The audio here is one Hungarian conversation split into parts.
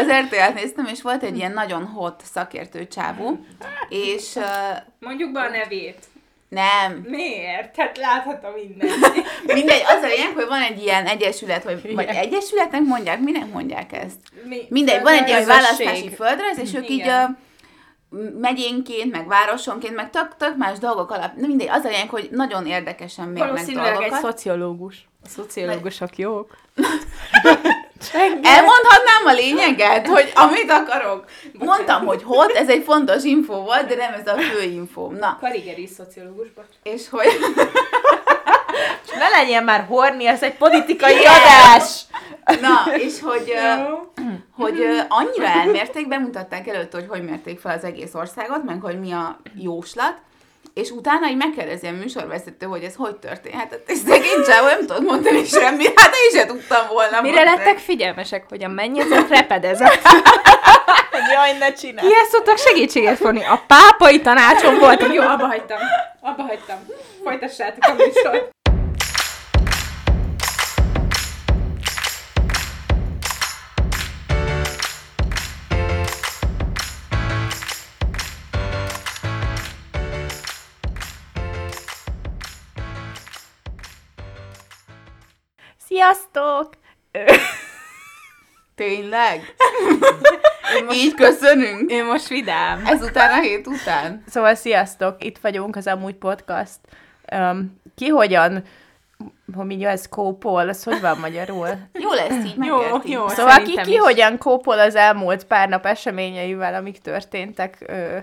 az RTL-t néztem, és volt egy ilyen nagyon hot szakértő csávó, és uh, Mondjuk be a nevét. nem, Miért? Hát láthatom minden. mindegy, az a lényeg, hogy van egy ilyen egyesület, vagy, vagy egyesületnek mondják, minek mondják ezt? Mi? Mindegy, van egy ilyen választási földrajz, és ők így Igen. uh, megyénként, meg városonként, meg tök, tök más dolgok alap. Na mindegy, az a lényeg, hogy nagyon érdekesen mérnek Valószínűleg egy dolgokat. szociológus. A szociológusok jók. Elmondhatnám a lényeget, hogy amit akarok. Mondtam, hogy hot, ez egy fontos info volt, de nem ez a fő infóm. Na, Karigeri szociológus, bocs. és hogy... Ne legyen már horni, ez egy politikai adás! Na, és hogy, hogy annyira elmérték, bemutatták előtt, hogy hogy mérték fel az egész országot, meg hogy mi a jóslat, és utána így megkérdezi a műsorvezető, hogy ez hogy történhetett, és szegény csávó nem tudod mondani semmit, hát én sem tudtam volna Mire mondani. lettek figyelmesek, hogy a mennyezet repedezett? Jaj, ne csinálj! Kihez szoktak segítséget fogni? A pápai tanácson voltam. Jó, abba hagytam. Abba hagytam. Folytassátok a műsort. Sziasztok! Tényleg? Így köszönünk? Én most vidám. Ezután a hét után? Szóval sziasztok, itt vagyunk az Amúgy Podcast. Um, ki hogyan, hogy mondja, ez kópol, az hogy van magyarul? Jó lesz így, Jó, jó. Szóval ki, ki is. hogyan kópol az elmúlt pár nap eseményeivel, amik történtek ö,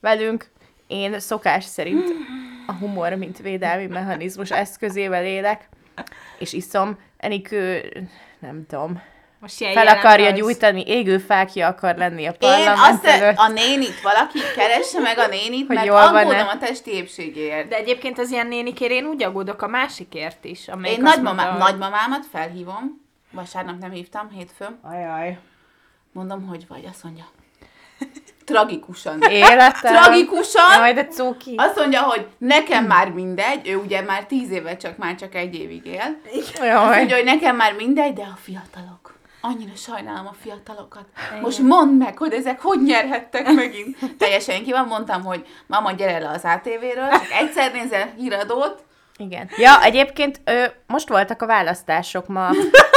velünk. Én szokás szerint a humor, mint védelmi mechanizmus eszközével élek, és iszom. Enikő, nem tudom, Most fel akarja rajz. gyújtani, égő fákja akar lenni a Én parlament azt, előtt. a nénit, valaki keresse meg a nénit, Hogy mert jól van-e. aggódom a testi épségéért. De egyébként az ilyen nénikért én úgy aggódok a másikért is. Én nagymamá, mondta, nagymamámat felhívom, vasárnap nem hívtam, hétfőn. Ajaj. Mondom, hogy vagy, azt mondja. Tragikusan. Életem. Tragikusan. Jaj, de cuki. Azt mondja, hogy nekem már mindegy, ő ugye már tíz éve csak már csak egy évig él. Azt Jaj. mondja, hogy nekem már mindegy, de a fiatalok. Annyira sajnálom a fiatalokat. Most mondd meg, hogy ezek hogy nyerhettek megint. Teljesen ki van, mondtam, hogy mama, gyere le az ATV-ről, csak egyszer nézel híradót, Igen. Ja, egyébként ö, most voltak a választások ma.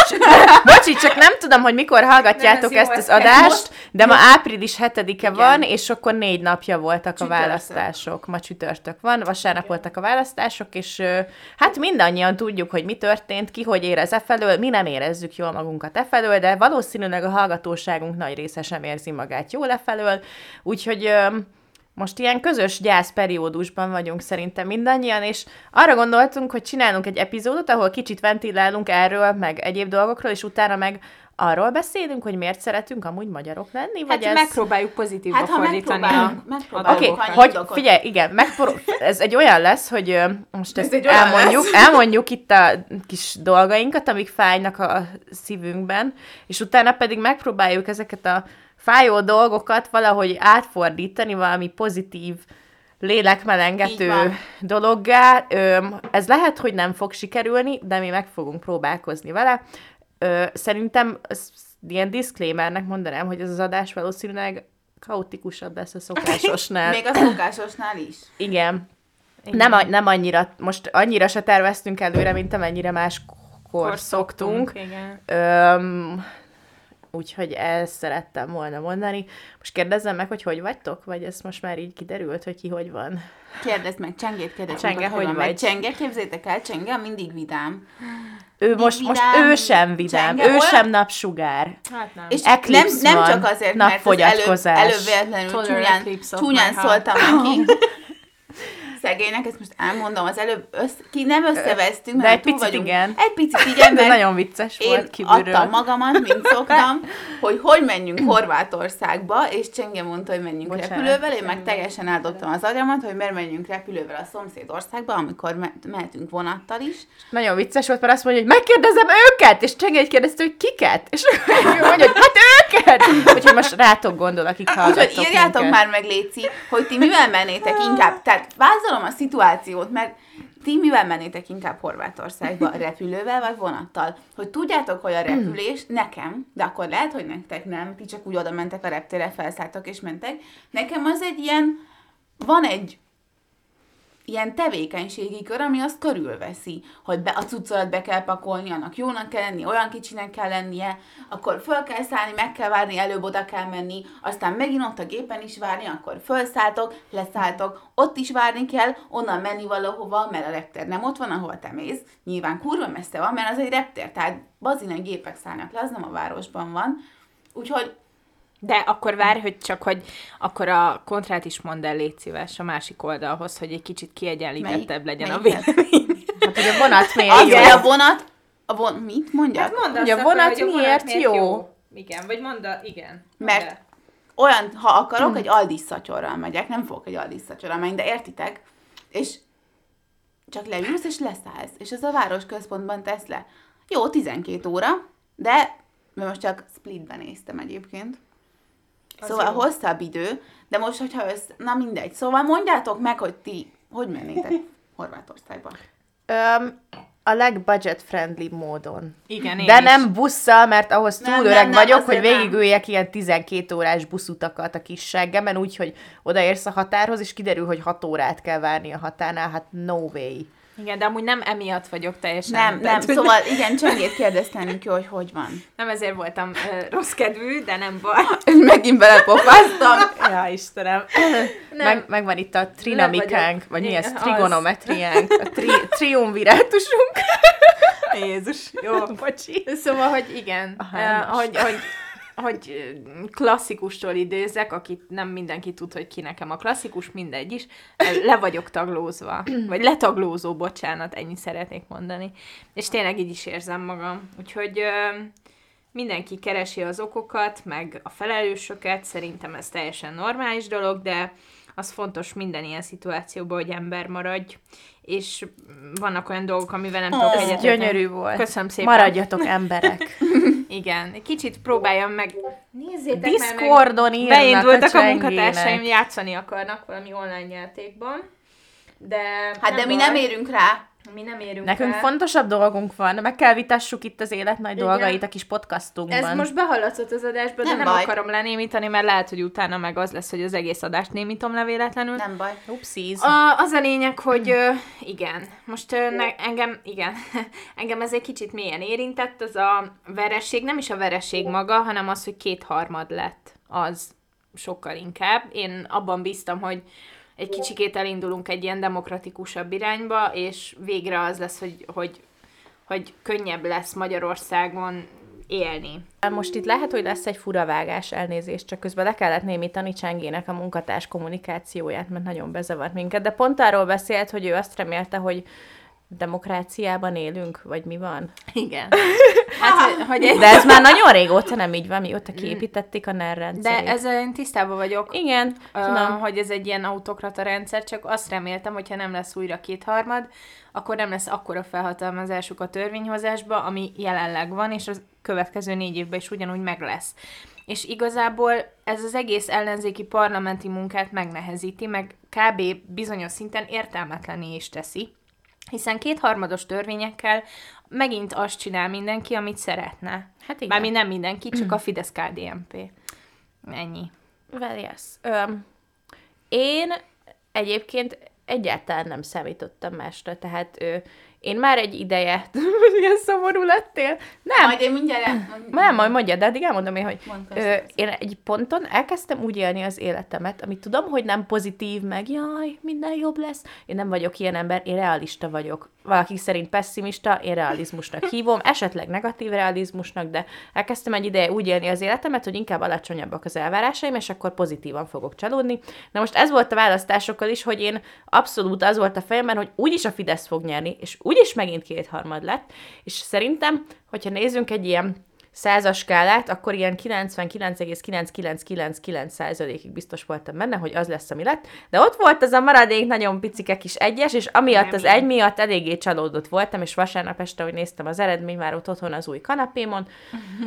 Bocsi, csak nem tudom, hogy mikor hallgatjátok Nem, ez ezt az adást, most- de ma április 7-e Igen. van, és akkor négy napja voltak a Csütörtök. választások. Ma csütörtök van, vasárnap voltak a választások, és ö, hát mindannyian tudjuk, hogy mi történt, ki hogy érez e felől, mi nem érezzük jól magunkat e felől, de valószínűleg a hallgatóságunk nagy része sem érzi magát jól e felől, úgyhogy... Ö, most ilyen közös gyászperiódusban vagyunk szerintem mindannyian, és arra gondoltunk, hogy csinálunk egy epizódot, ahol kicsit ventilálunk erről, meg egyéb dolgokról, és utána meg arról beszélünk, hogy miért szeretünk amúgy magyarok lenni, vagy Hát ez... megpróbáljuk pozitívba Hát ha fordítani. a- megpróbálunk Oké, dolgokat. hogy figyelj, igen, megpró- ez egy olyan lesz, hogy most Ez ezt egy olyan elmondjuk, lesz. elmondjuk itt a kis dolgainkat, amik fájnak a szívünkben, és utána pedig megpróbáljuk ezeket a fájó dolgokat valahogy átfordítani valami pozitív, lélekmelengető dologgá. Ez lehet, hogy nem fog sikerülni, de mi meg fogunk próbálkozni vele. Ö, szerintem ilyen disclaimernek mondanám, hogy ez az adás valószínűleg kaotikusabb lesz a szokásosnál. Még a szokásosnál is. Igen. Nem, nem annyira, most annyira se terveztünk előre, mint amennyire máskor Akkor szoktunk. Igen. Öm, úgyhogy ezt szerettem volna mondani. Most kérdezzem meg, hogy hogy vagytok? Vagy ez most már így kiderült, hogy ki hogy van? Kérdezd meg, Csengét kérdezd Csenge, meg, hogy vagy? mert Csenge, képzétek el, Csenge mindig vidám. Ő most, most vidám, ő sem vidám, csenge, ő olyan- sem napsugár. Hát nem. És nem, Eclipse nem csak azért, mert az előbb, előbb véletlenül csúnyán, csúnyán heart. szóltam neki. Szegénynek, ezt most elmondom, az előbb össz, ki nem összeveztünk, De mert egy túl picit vagyunk. igen. Egy picit igen, De mert nagyon vicces én volt kívülről. adtam magamat, mint szoktam, hogy hogy menjünk Horvátországba, és Csenge mondta, hogy menjünk Bocsánat, repülővel, én meg teljesen eldobtam az agyamat, hogy miért menjünk repülővel a szomszéd országba, amikor me- mehetünk vonattal is. Nagyon vicces volt, mert azt mondja, hogy megkérdezem őket, és Csenge egy kérdezte, hogy kiket, és mondja, hogy hát őket! Úgyhogy most rátok gondol, akik hallgattok Úgyhogy írjátok minket. már meg, Léci, hogy ti mivel mennétek inkább. Tehát vázolom a szituációt, mert ti mivel mennétek inkább Horvátországba? Repülővel vagy vonattal? Hogy tudjátok, hogy a repülés nekem, de akkor lehet, hogy nektek nem, ti csak úgy oda mentek a reptére, felszálltok és mentek. Nekem az egy ilyen, van egy ilyen tevékenységi kör, ami azt körülveszi, hogy be, a cuccolat be kell pakolni, annak jónak kell lenni, olyan kicsinek kell lennie, akkor föl kell szállni, meg kell várni, előbb oda kell menni, aztán megint ott a gépen is várni, akkor felszálltok, leszálltok, ott is várni kell, onnan menni valahova, mert a reptér nem ott van, ahol te mész, nyilván kurva messze van, mert az egy reptér, tehát bazinen gépek szállnak le, az nem a városban van, úgyhogy De akkor várj, hogy csak, hogy akkor a kontrát is mondd el, légy szíves a másik oldalhoz, hogy egy kicsit kiegyenlítettebb legyen a melyiket? vélemény. Hát, hogy a vonat miért Az, jó? a vonat, a von, mit mondja? Hát mondd Hogy a vonat akkor, miért jó? Igen, vagy mondd a, igen. Mert- mondd el. olyan, ha akarok, egy Aldis szatyorral megyek, nem fogok egy Aldis szatyorral menni, de értitek? És csak leülsz és leszállsz, és ez a városközpontban tesz le. Jó, 12 óra, de mert most csak splitben néztem egyébként. Az Szóval jó. hosszabb idő, de most, hogyha össz... Na mindegy. Szóval mondjátok meg, hogy ti hogy mennétek Horvátországba. Öm, a legbudget-friendly módon. Igen, én De is. nem busszal, mert ahhoz Nem, túl nem, öreg nem, vagyok, hogy végigüljek ilyen 12 órás buszutakat a kis seggemen, úgyhogy odaérsz a határhoz, és kiderül, hogy 6 órát kell várni a határnál, hát no way. Igen, de amúgy nem emiatt vagyok teljesen. Nem, nem, Tehát, szóval igen, Csengét kérdeztem ki, hogy hogy van. Nem ezért voltam uh, rossz kedvű, de nem baj. Megint belepofáztam. Ja, Istenem. Nem. Meg, meg van itt a trinamikánk, vagy mi ez? Trigonometriánk, a tri, triumvirátusunk. Jézus, jó. Bocsi. Szóval, hogy igen, A uh, hogy, hogy, hogy klasszikustól idézek, akit nem mindenki tud, hogy ki nekem a klasszikus, mindegy is, le vagyok taglózva, vagy letaglózó, bocsánat, ennyi szeretnék mondani. És tényleg így is érzem magam. Úgyhogy ö, mindenki keresi az okokat, meg a felelősöket, szerintem ez teljesen normális dolog, de az fontos minden ilyen szituációban, hogy ember maradj, és vannak olyan dolgok, amivel nem tudok Ez Ez egyetérteni. gyönyörű volt. Köszönöm szépen. Maradjatok emberek. Igen, egy kicsit próbáljam meg... Nézzétek már meg! Discordon írnak Beindultak a a, munkatársaim, játszani akarnak valami online játékban. De Hát de mi nem baj. érünk rá. Mi nem érünk Nekünk rá. fontosabb dolgunk van, meg kell vitassuk itt az élet nagy Igen. dolgait a kis podcastunkban. Ez most behallatszott az adásba, de Nem nem, baj. akarom lenémítani, mert lehet, hogy utána meg az lesz, hogy az egész adást némítom le véletlenül. Nem baj. Upszíz. A, az a lényeg, hogy ö, igen, most ö, ne, engem, igen, engem ez egy kicsit mélyen érintett, az a veresség, nem is a veresség maga, hanem az, hogy kétharmad lett, az sokkal inkább. Én abban bíztam, hogy egy kicsikét elindulunk egy ilyen demokratikusabb irányba, és végre az lesz, hogy, hogy, hogy könnyebb lesz Magyarországon élni. Most itt lehet, hogy lesz egy furavágás elnézést, csak közben le kellett némítani Csengének a munkatárs kommunikációját, mert nagyon bezavart minket, de pont arról beszélt, hogy ő azt remélte, hogy demokráciában élünk, vagy mi van? Igen. Hát, hogy- egy, De ez már nagyon régóta nem így van, mióta kiépítették a NER rendszerét. de ezzel én tisztában vagyok. Igen. Tudom, hogy ez egy ilyen autokrata rendszer, csak azt reméltem, hogyha nem lesz újra kétharmad, akkor nem lesz akkora felhatalmazásuk a törvényhozásba, ami jelenleg van, és az következő négy évben is ugyanúgy meg lesz. És igazából ez az egész ellenzéki parlamenti munkát megnehezíti, meg kb. bizonyos szinten értelmetlené is teszi, hiszen kétharmados törvényekkel megint azt csinál mindenki, amit szeretne. Hát igen. Mármint nem mindenki, csak a Fidesz-KDNP. Ennyi. Well, yes. Öm, én egyébként egyáltalán nem számítottam másra, tehát ö, én már egy ideje... Ilyen szomorú lettél? Nem, Majd én mindjárt... el- nem, majd mondja, de addig elmondom én, hogy Mondd, ö, én egy ponton elkezdtem úgy élni az életemet, amit tudom, hogy nem pozitív, meg jaj, minden jobb lesz. Én nem vagyok ilyen ember, én realista vagyok. Valaki szerint pessimista, én realizmusnak hívom, esetleg negatív realizmusnak, de elkezdtem egy ideje úgy élni az életemet, hogy inkább alacsonyabbak az elvárásaim, és akkor pozitívan fogok csalódni. Na most ez volt a választásokkal is, hogy én abszolút az volt a fejemben, hogy úgyis a Fidesz fog nyerni, és úgyis megint kétharmad lett, és szerintem, hogyha nézzünk egy ilyen százas skálát, akkor ilyen 99,9999%-ig biztos voltam benne, hogy az lesz, ami lett. De ott volt az a maradék nagyon picike kis egyes, és amiatt az egy miatt eléggé csalódott voltam, és vasárnap este, hogy néztem az eredmény, már ott otthon az új kanapémon,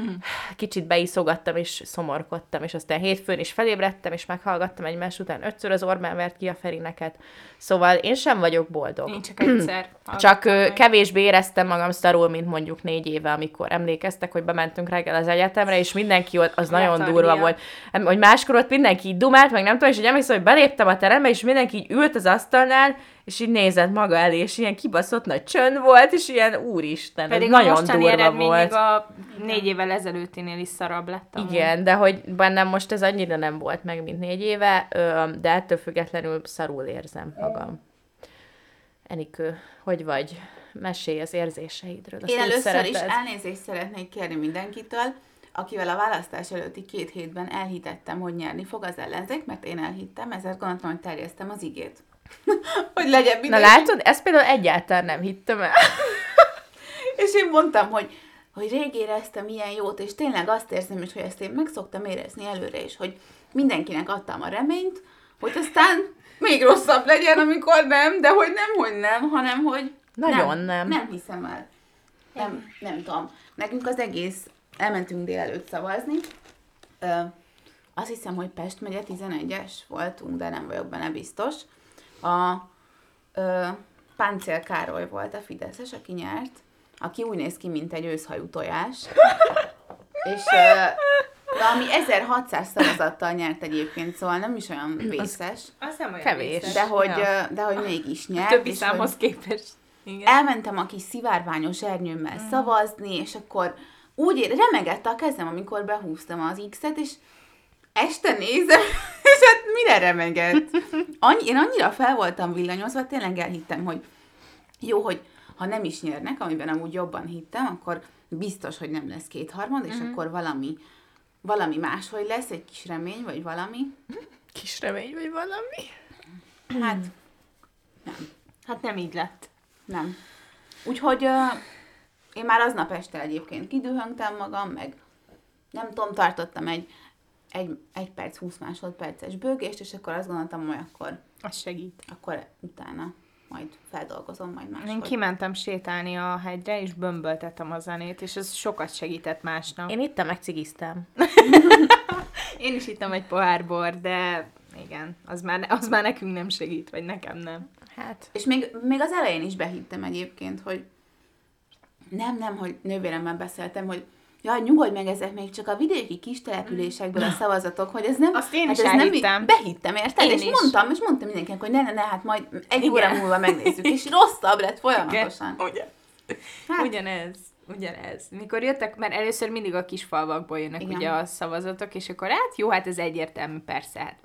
kicsit beiszogattam, és szomorkodtam, és aztán hétfőn is felébredtem, és meghallgattam egymás után ötször az Orbán vert ki a Ferineket. Szóval én sem vagyok boldog. Én csak egyszer. Csak kevésbé éreztem magam szarul, mint mondjuk négy éve, amikor emlékeztek, hogy bementünk reggel az egyetemre, és mindenki ott, az nagyon Letargia. durva volt. Hogy máskor ott mindenki így dumált, meg nem tudom, és így emlékszem, hogy beléptem a terembe, és mindenki így ült az asztalnál, és így nézett maga elé, és ilyen kibaszott nagy csönd volt, és ilyen úristen, Pedig nagyon durva volt. még a négy évvel ezelőttinél is szarabb lett. amúgy. Igen, de hogy bennem most ez annyira nem volt meg, mint négy éve, de ettől függetlenül szarul érzem magam. Enikő, hogy vagy? Mesélj az érzéseidről. azt Én először is szereted. elnézést szeretnék kérni mindenkitől, akivel a választás előtti két hétben elhitettem, hogy nyerni fog az ellenzék, mert én elhittem, ezért gondoltam, hogy terjesztem az igét. hogy legyen Na mindenki. látod, ezt például egyáltalán nem hittem el. És én mondtam, hogy, hogy rég éreztem ilyen jót, és tényleg azt érzem is, hogy ezt én meg szoktam érezni előre is, hogy mindenkinek adtam a reményt, hogy aztán még rosszabb legyen, amikor nem, de hogy nem, hogy nem, hanem hogy Nagyon nem. Nem hiszem el. Nem, nem tudom. Nekünk az egész, elmentünk délelőtt szavazni, Ö, azt hiszem, hogy Pest megye 11-es voltunk, de nem vagyok benne biztos. A ö, Páncél Károly volt a Fideszes, aki nyert, aki úgy néz ki, mint egy őszhajú tojás. És ö, de ami 1600 szavazattal nyert egyébként, szóval nem is olyan vészes, Az nem olyan Kevés. de hogy, Ja. de hogy mégis nyert. Többi és számhoz hogy- képest. Igen. elmentem a kis szivárványos ernyőmmel szavazni, és akkor úgy ér, remegett a kezem, amikor behúztam az X-et, és este nézem, és hát mire remegett? Annyi, én annyira fel voltam villanyozva, tényleg elhittem, hogy jó, hogy ha nem is nyernek, amiben amúgy jobban hittem, akkor biztos, hogy nem lesz kétharmad, és akkor valami, valami máshogy lesz, egy kis remény, vagy valami. Kis remény, vagy valami. Hát, Hát nem így lett. Nem. Úgyhogy uh, én már aznap este egyébként kidühöngtem magam, meg nem tudom, tartottam egy, egy, egy perc, 20 másodperces bőgést, és akkor azt gondoltam, hogy akkor, Az segít. akkor utána majd feldolgozom majd Én máshogy. kimentem sétálni a hegyre, és bömböltettem a zenét, és ez sokat segített másnak. Én ittam, meg cigiztem. Én is ittam egy pohár bor, de igen, az már, az már nekünk nem segít, vagy nekem nem. Hát, És még, még az elején is behittem egyébként, hogy nem, nem, hogy nővéremmel beszéltem, hogy Jaj, nyugodj meg, ezek még csak a vidéki kis településekből a szavazatok, hogy ez nem... Azt én hát is ez nem, behittem, érted? Én és is. mondtam, és mondtam mindenkinek, hogy ne, ne, ne, hát majd egy Igen. óra múlva megnézzük, és rosszabb lett folyamatosan. Ugye? Hát, Ugyanez. Ugyanez. Mikor jöttek, mert először mindig a kis falvakból jönnek Igen. ugye a szavazatok, és akkor hát jó, hát ez egyértelmű, persze. Hát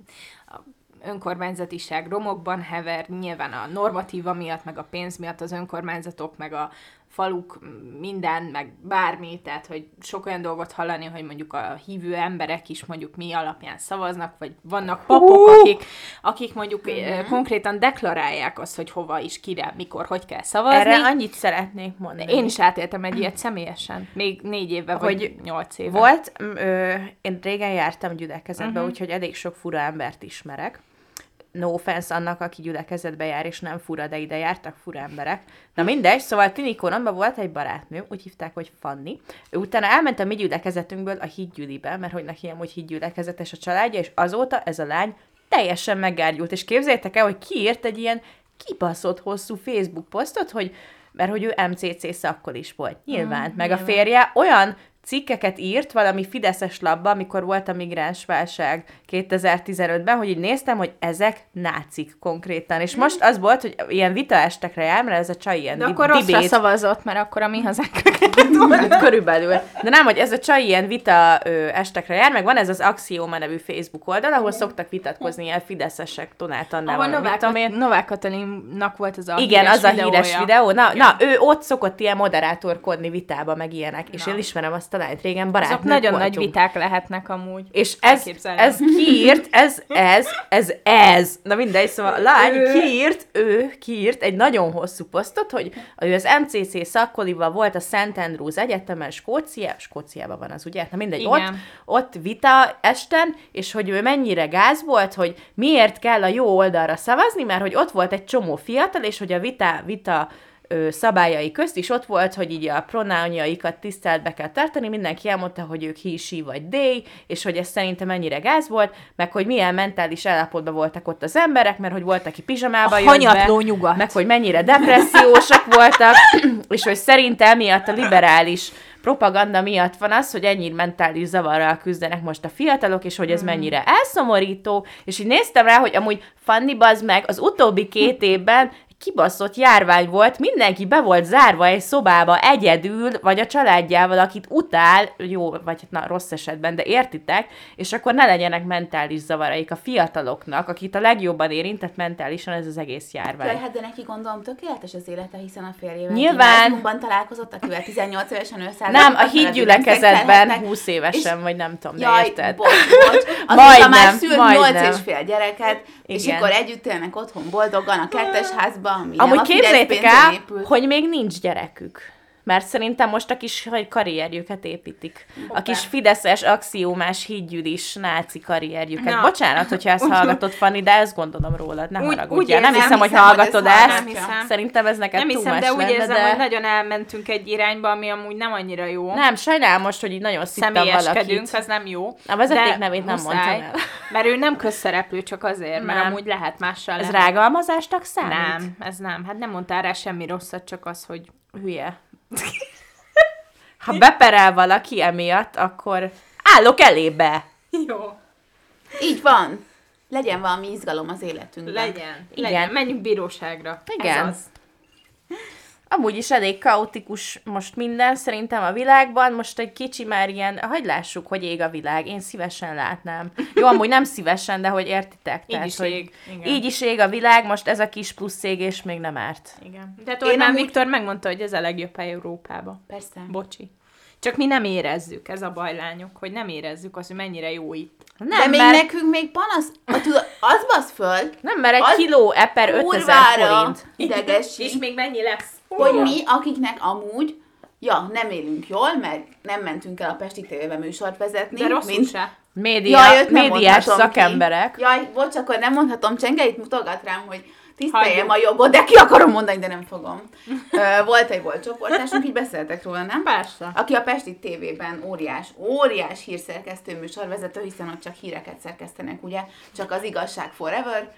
önkormányzatiság romokban hever, nyilván a normatíva miatt, meg a pénz miatt az önkormányzatok, meg a faluk, minden, meg bármi, tehát hogy sok olyan dolgot hallani, hogy mondjuk a hívő emberek is mondjuk mi alapján szavaznak, vagy vannak papok, akik, akik mondjuk uh-huh. konkrétan deklarálják azt, hogy hova is, kire, mikor, hogy kell szavazni. erre annyit szeretnék mondani. Én is átéltem egy ilyet személyesen. Még négy éve, vagy Hogy nyolc éve. Volt, ö, én régen jártam gyülekezetbe, uh-huh. úgyhogy elég sok fura embert ismerek. No offense annak, aki gyülekezetbe jár, és nem fura, de ide jártak fura emberek. Na mindegy, szóval Tinikononban volt egy barátnő, úgy hívták, hogy Fanni. Ő utána elment a mi gyülekezetünkből a hídgyülibe, mert hogy neki amúgy hídgyülekezetes a családja, és azóta ez a lány teljesen megárgyult. És képzeljétek el, hogy kiírt egy ilyen kibaszott hosszú Facebook posztot, hogy mert hogy ő MCC szakkol is volt, nyilván. Mm, meg a férje olyan cikkeket írt valami Fideszes labba, amikor volt a migráns válság 2015-ben, hogy így néztem, hogy ezek nácik konkrétan. És most az volt, hogy ilyen vitaestekre jár, mert ez a csaj ilyen De di- akkor rosszra debate- szavazott, mert akkor a mi hazánk Hát körülbelül. De nem, hogy ez a csaj ilyen vita ö, estekre jár, meg van ez az Axioma nevű Facebook oldal, ahol szoktak vitatkozni ilyen fideszesek Ahol Annával, Novák, mit tudom én. Novák Katalinnak volt az a Igen, az a videója. híres videó. Na, Igen. na, ő ott szokott ilyen moderátorkodni vitába, meg ilyenek. És Na. én ismerem azt a lányt. Régen Azok barátnők nagyon voltunk. nagy viták lehetnek amúgy. És ez, ez kiírt, ez, ez, ez, ez. Na mindegy, szóval a lány Ő. kiírt, ő kiírt egy nagyon hosszú posztot, hogy ő az MCC szakkolival volt a St. Andrews Egyetemen, Skócia, Skóciában van az, ugye? Na mindegy, ott, Igen. ott vita esten, és hogy ő mennyire gáz volt, hogy miért kell a jó oldalra szavazni, mert hogy ott volt egy csomó fiatal, és hogy a vita, vita ö, szabályai közt is ott volt, hogy így a pronounjaikat tiszteletbe kell tartani, mindenki elmondta, hogy ők he, she vagy they, és hogy ez szerintem mennyire gáz volt, meg hogy milyen mentális állapotban voltak ott az emberek, mert hogy volt, aki pizsamába A jött be, nyugat. meg hogy mennyire depressziósak voltak, és hogy szerintem miatt a liberális propaganda miatt van az, hogy ennyi mentális zavarral küzdenek most a fiatalok, és hogy ez mennyire elszomorító, és így néztem rá, hogy amúgy Fanni bazd meg, az utóbbi két évben kibaszott járvány volt, mindenki be volt zárva egy szobába egyedül, vagy a családjával, akit utál, jó, vagy na, rossz esetben, de értitek, és akkor ne legyenek mentális zavaraik a fiataloknak, akit a legjobban érintett mentálisan ez az egész járvány. Hát de neki gondolom tökéletes az élete, hiszen a férjével Nyilván. találkozott, akivel 18 évesen ő száll. Nem, a hídgyülekezetben 20 évesen, És- vagy nem tudom, de Jaj, érted? bocs, bocs. Azóta már szült majdnem. 8 és fél gyereket, és Igen. akkor együtt élnek otthon boldogan a kertesházban, ami nem Amúgy képzeljétek el, hogy még nincs gyerekük. Mert szerintem most a kis hogy karrierjüket építik. A kis fideszes, axiómás, hídgyűlis, náci karrierjüket. Na. Bocsánat, hogyha ezt hallgatod, Fanni, de ezt gondolom rólad, ne Úgy- haragudjál. úgy Nem érzem, hiszem, hogy hiszem, hogy hallgatod ezt ezt. hiszem. Szerintem ez neked Nem hiszem, de úgy lenne, érzem, de... hogy nagyon elmentünk egy irányba, ami amúgy nem annyira jó. Nem, sajnálom most, hogy így nagyon Személyeskedünk, valakit. az nem jó. A vezeték nevét nem muszáj, mondtam el. Mert ő nem közszereplő, csak azért, mert amúgy lehet mással. Ez rágalmazásnak számít? Nem, ez nem. Hát nem mondtál rá semmi rosszat, csak az, hogy Hülye. Ha beperel valaki emiatt, akkor állok elébe. jó. Így van. Legyen valami izgalom az életünkben. Legyen. Igen. Legyen. Menjünk bíróságra. Igen. Ez az. Amúgy is elég kaotikus most minden szerintem a világban, most egy kicsi már ilyen, hagyd lássuk, hogy ég a világ, én szívesen látnám. Jó, amúgy nem szívesen, de hogy értitek. Így is hogy ég. Igen. Így is ég a világ, most ez a kis plusz égés még nem árt. Igen. De Orbán amúgy- Viktor megmondta, hogy ez a legjobb hely Európában. Persze. Bocsi. Csak mi nem érezzük, ez a baj, lányok, hogy nem érezzük azt, hogy mennyire jó itt. Nem, de még mert, nekünk még panasz... A, tudod, az basz föl, nem, mert egy az kiló eper 5000 kurvára forint. idegesít, még mennyi lesz? Hogy mi, akiknek amúgy, ja, nem élünk jól, meg nem mentünk el a Pesti TV-be műsort vezetni. De rosszul mint, se. Média, Jaj, őt nem médiás szakemberek. Ki. Jaj, bocs, akkor nem mondhatom, Csengeit mutogat rám, hogy tiszteljem a jogot, de ki akarom mondani, de nem fogom. Volt egy volt csoportásunk, így beszéltek róla, nem? Persze. Aki a Pesti TV-ben óriás, óriás hírszerkesztő műsorvezető, hiszen ott csak híreket szerkesztenek, ugye? Csak az igazság forever.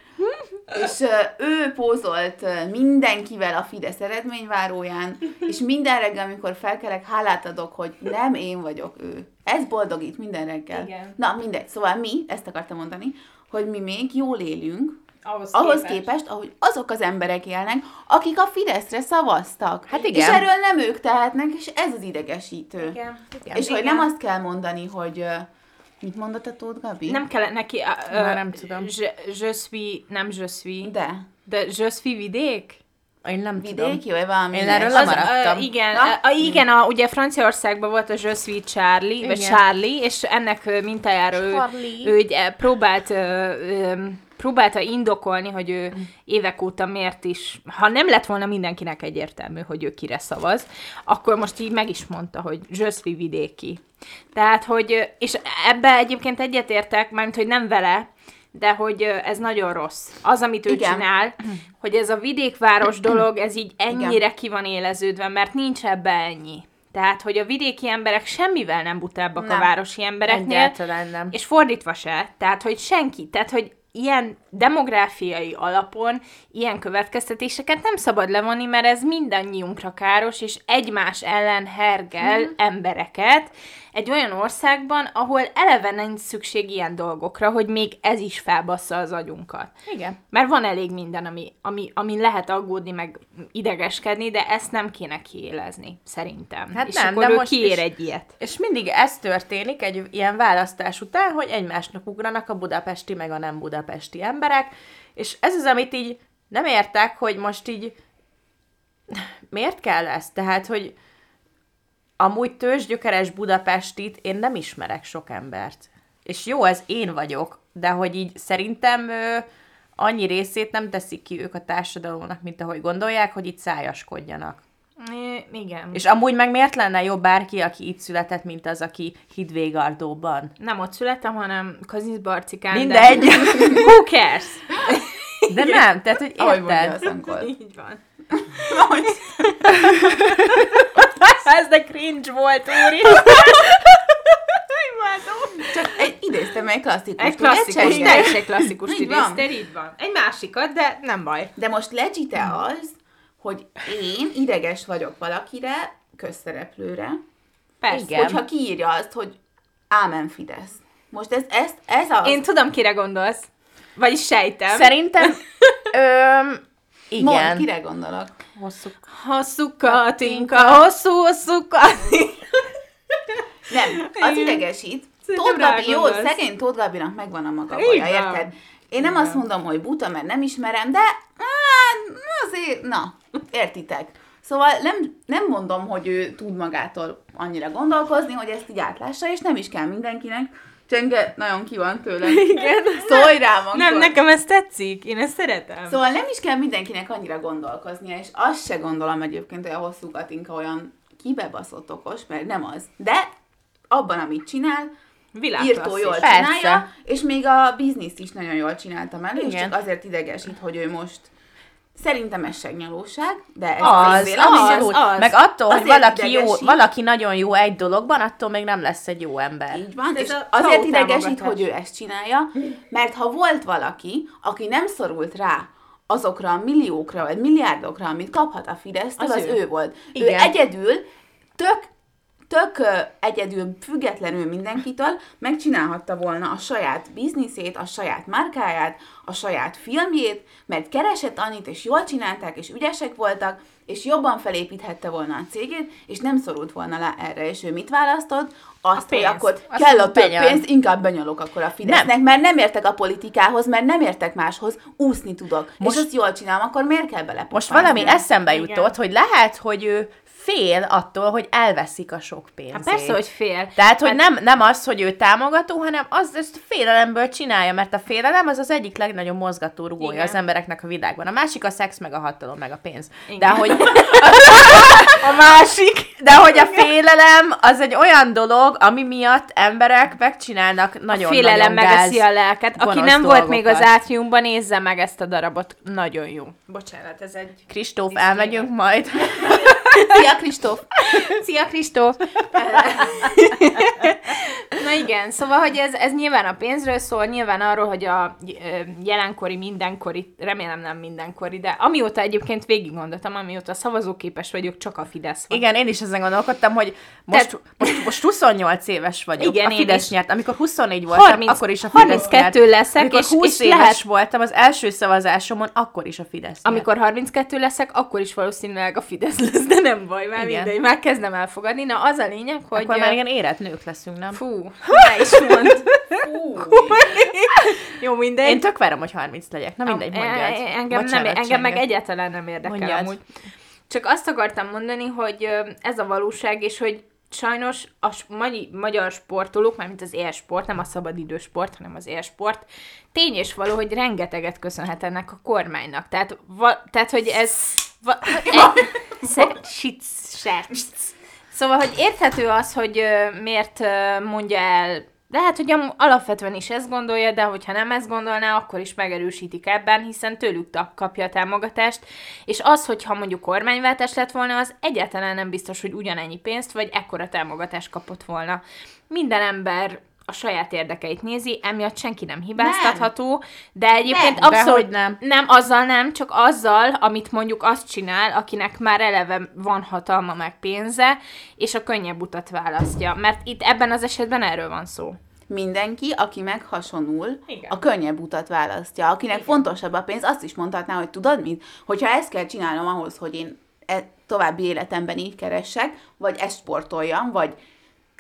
és ő pózolt mindenkivel a Fidesz eredményváróján, és minden reggel, amikor felkelek, hálát adok, hogy nem én vagyok ő. Ez boldogít minden reggel. Igen. Na, mindegy. Szóval mi, ezt akartam mondani, hogy mi még jól élünk, Ahhoz, ahhoz képest, ahogy azok az emberek élnek, akik a Fideszre szavaztak. Hát igen. És erről nem ők tehetnek, és ez az idegesítő. Igen. Igen. És hogy Igen. nem azt kell mondani, hogy mit mondott a Tóth Gabi? Nem kellett neki... Uh, Már nem tudom. Je, je suis, nem je suis, De. de je suis vidék? Én nem tudom. Vidéki, vagy valami. Én erről lemaradtam. ö, igen, Na? a, a, igen a, ugye Franciaországban volt a Je suis Charlie, vagy Igen. Charlie, és ennek mintájára ő, Charlie. ő ugye próbált ö, ö, próbálta indokolni, hogy ő évek óta miért is, ha nem lett volna mindenkinek egyértelmű, hogy ő kire szavaz, akkor most így meg is mondta, hogy suis vidéki. Tehát, hogy, és ebbe egyébként egyetértek, mert hogy nem vele, de hogy ez nagyon rossz. Az, amit ő Igen. csinál, hogy ez a vidékváros dolog, ez így ennyire ki van éleződve, mert nincs ebbe ennyi. Tehát, hogy a vidéki emberek semmivel nem butábbak a Nem. városi embereknél, Egyáltalán nem. és fordítva se, tehát, hogy senki, tehát, hogy ilyen demográfiai alapon ilyen következtetéseket nem szabad levonni, mert ez mindannyiunkra káros, és egymás ellen hergel Mhm. embereket egy olyan országban, ahol eleve nincs szükség ilyen dolgokra, hogy még ez is felbassza az agyunkat. Igen. Mert van elég minden, ami, ami, ami lehet aggódni, meg idegeskedni, de ezt nem kéne kiélezni, szerintem. Hát és nem, akkor de ő most kiér is- egy ilyet. És mindig ez történik egy ilyen választás után, hogy egymásnak ugranak a budapesti meg a nem budapesti emberek, és ez az, amit így nem értek, hogy most így miért kell ez? Tehát, hogy amúgy tőzsgyökeres Budapestit én nem ismerek sok embert. És jó, ez én vagyok, de hogy így szerintem ö, annyi részét nem teszik ki ők a társadalomnak, mint ahogy gondolják, hogy itt szájaskodjanak. É, igen. És És amúgy meg miért lenne jobb bárki, aki itt született, mint az, aki Hidvégardóban? nem ott születtem, hanem Kazincbarcikán. Mindegy. De... Who cares? De nem, tehát, hogy Ahogy mondja érted? az angol. Így van. Ez de cringe volt, úri. Csak egy, idéztem egy klasszikus. Egy klasszikus, Csenge. teljesen klasszikus Így van. idéztél, így van. Egy másikat, de nem baj. De most legit az, hogy én ideges vagyok valakire, közszereplőre, Persze. Igen. hogyha kiírja azt, hogy Ámen Fidesz. Most ez, ez, ez az. Én tudom, kire gondolsz. Vagyis sejtem. Szerintem, öm, igen. kire gondolok? Hosszú. Hosszú Katinka, hosszú, hosszú Katinka. Nem, az Igen. idegesít. Tóth Gabi, jó, szegény Tóth Gabinak megvan a maga baja, érted? Én nem azt mondom, hogy buta, mert nem ismerem, de á, azért, na, értitek. Szóval nem, nem mondom, hogy ő tud magától annyira gondolkozni, hogy ezt így átlássa, és nem is kell mindenkinek. Csenge nagyon ki van tőle. Igen. Szólj rám akkor. Nem, nekem ez tetszik. Én ezt szeretem. Szóval nem is kell mindenkinek annyira gondolkoznia, és azt se gondolom egyébként, hogy a hosszú Katinka olyan kibebaszott okos, mert nem az. De abban, amit csinál, írtó jól Persze. csinálja, és még a bizniszt is nagyon jól csináltam elő, és csak azért idegesít, hogy ő most Szerintem ez segnyalóság, de ez Az, véleményem. abszolút. az. Meg attól, hogy valaki, jó, valaki nagyon jó egy dologban, attól még nem lesz egy jó ember. Így van, Ez és a azért idegesít, hogy ő ezt csinálja, mert ha volt valaki, aki nem szorult rá azokra a milliókra, vagy milliárdokra, amit kaphat a Fidesztől, az, Az az ő. ő. volt. Igen. Ő egyedül, tök, tök egyedül, függetlenül mindenkitől megcsinálhatta volna a saját bizniszét, a saját márkáját, a saját filmjét, mert keresett annyit, és jól csinálták, és ügyesek voltak, és jobban felépíthette volna a cégét, és nem szorult volna le erre, és ő mit választott? Azt, hogy pénzt. akkor Azt kell a több benyal. pénz, inkább benyalok akkor a Fidesznek, nem. mert nem értek a politikához, mert nem értek máshoz, úszni tudok. Most, és azt jól csinálom, akkor miért kell bele Most valami eszembe Igen. jutott, hogy lehet, hogy ő fél attól, hogy elveszik a sok pénzét. Hát persze, hogy fél. Tehát, hogy Hát- nem, nem az, hogy ő támogató, hanem az ezt félelemből csinálja, mert a félelem az az egyik legnagyobb mozgatórugója Igen. az embereknek a világban. A másik a szex, meg a hatalom, meg a pénz. Igen. De hogy, A másik. de hogy a félelem az egy olyan dolog, ami miatt emberek megcsinálnak nagyon Félelem nagyon gáz. megeszi a lelket. Aki nem volt még az dolgokat. átriumban, nézze meg ezt a darabot. Nagyon jó. Bocsánat, ez egy... Kristóf, elmegyünk majd. Szia, Kristóf! Szia, Kristóf! Na igen, szóval, hogy ez, ez nyilván a pénzről szól, nyilván arról, hogy a jelenkori, mindenkori, remélem nem mindenkori, de amióta egyébként végig gondoltam, amióta szavazóképes vagyok, csak a Fidesz van. Igen, én is ezen gondolkodtam, hogy most, Tehát- most, most 28 éves vagyok. Igen, a Fidesz nyert. Amikor 24 voltam, 30 akkor is a Fidesz 32 nyert. leszek, Amikor és- 20 és éves lehet- voltam az első szavazásomon, akkor is a Fidesz nyert. Amikor 32 leszek, akkor is valószínűleg a Fidesz lesz, de nem baj, már Igen. mindegy, már kezdem elfogadni. Na, az a lényeg, hogy... Akkor már igen érett nők leszünk, nem? Fú, ne is mond. Fú, Jó, mindegy. Én tök várom, hogy 30 legyek. Na mindegy, mondjad. e- Engem, nem, engem meg egyáltalán nem érdekel Mondjad. amúgy. Csak azt akartam mondani, hogy ez a valóság, és hogy sajnos a magyar sportolók, mármint az élsport, nem a szabadidősport, hanem az élsport, tény és való, hogy rengeteget köszönhet ennek a kormánynak. Tehát, va, tehát hogy ez... Va, e, sze, Szóval, hogy érthető az, hogy miért mondja el, lehet, hogy alapvetően is ezt gondolja, de hogyha nem ezt gondolná, akkor is megerősítik ebben, hiszen tőlük kapja a támogatást, és az, hogyha mondjuk kormányváltás lett volna, az egyáltalán nem biztos, hogy ugyanennyi pénzt, vagy ekkora támogatást kapott volna. Minden ember a saját érdekeit nézi, emiatt senki nem hibáztatható, de egyébként Nem, abszolút dehogy nem. nem, azzal nem, csak azzal, amit mondjuk azt csinál, akinek már eleve van hatalma meg pénze, és a könnyebb utat választja. Mert itt ebben az esetben erről van szó. mindenki, aki meghasonul, Igen. a könnyebb utat választja. Akinek Igen. fontosabb a pénz, azt is mondhatná, hogy tudod mit? Hogyha ezt kell csinálnom ahhoz, hogy én e további életemben így keressek, vagy ezt sportoljam, vagy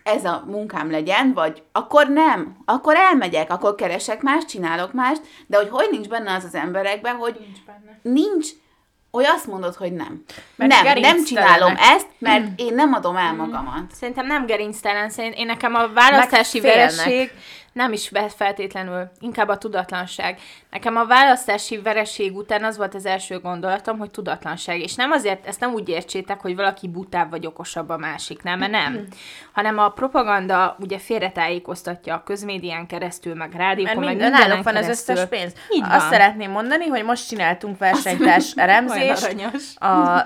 ez a munkám legyen, vagy akkor nem, akkor elmegyek, akkor keresek más, csinálok mást, de hogy hogy nincs benne az az emberekben, hogy nincs, nincs hogy azt mondod, hogy nem. Mert nem, nem csinálom ezt, mert én nem adom el magamat. Szerintem nem gerinctelen, szerint én nekem a választási vereség nem is feltétlenül, inkább a tudatlanság. Nekem a választási vereség után az volt az első gondolatom, hogy tudatlanság. És nem azért, ezt nem úgy értsétek, hogy valaki butább vagy okosabb a másiknál, mert nem. Hanem a propaganda ugye félretájékoztatja a közmédián keresztül, meg Mert meg minden nálunk van az keresztül. összes pénz. Így Azt van. szeretném mondani, hogy most csináltunk versenytárs elemzést. A,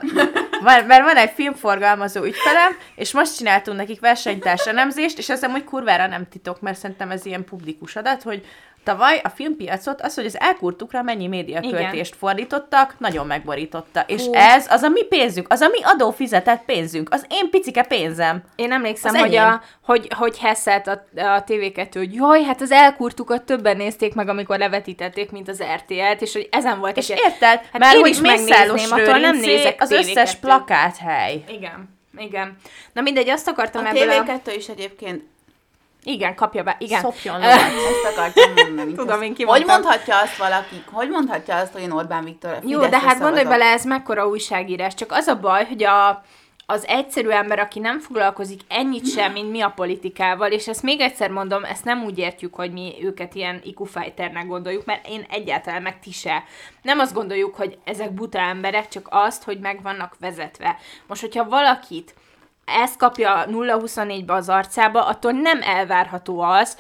van, mert van egy filmforgalmazó ügyfelem, és most csináltunk nekik versenytárs elemzést, és azt hiszem, hogy kurvára nem titok, mert szerintem ez ilyen publikus adat, hogy tavaly a filmpiacot az, hogy az elkurtukra mennyi médiaköltést fordítottak, nagyon megborította. És Hú. ez az a mi pénzünk, az a mi adófizetett pénzünk, az én picike pénzem. Én emlékszem, Az hogy, enyém. a, hogy, hogy Hesselt a, a TV2, hogy jaj, hát az elkurtukat többen nézték meg, amikor levetítették, mint az RTL-t, és hogy ezen volt És egy... érted? Hát mert én hogy is megnézném, attól nem nézek az összes TV2-t. plakáthely. Igen, igen. Na mindegy, azt akartam A ebből a... TV2 is egyébként Igen, kapja be, igen. Szopjon lovat. ezt akartam mondani. Tudom, én Hogy kimondtam. mondhatja azt valaki, hogy mondhatja azt, hogy én Orbán Viktor a Jó, Fideszre de hát gondolj bele, ez mekkora újságírás. Csak az a baj, hogy a, az egyszerű ember, aki nem foglalkozik ennyit sem, mint mi a politikával, és ezt még egyszer mondom, ezt nem úgy értjük, hogy mi őket ilyen IQ fighternek gondoljuk, mert én egyáltalán meg ti se. Nem azt gondoljuk, hogy ezek buta emberek, csak azt, hogy meg vannak vezetve. Most, hogyha valakit ezt kapja 0-24-be az arcába, attól nem elvárható az,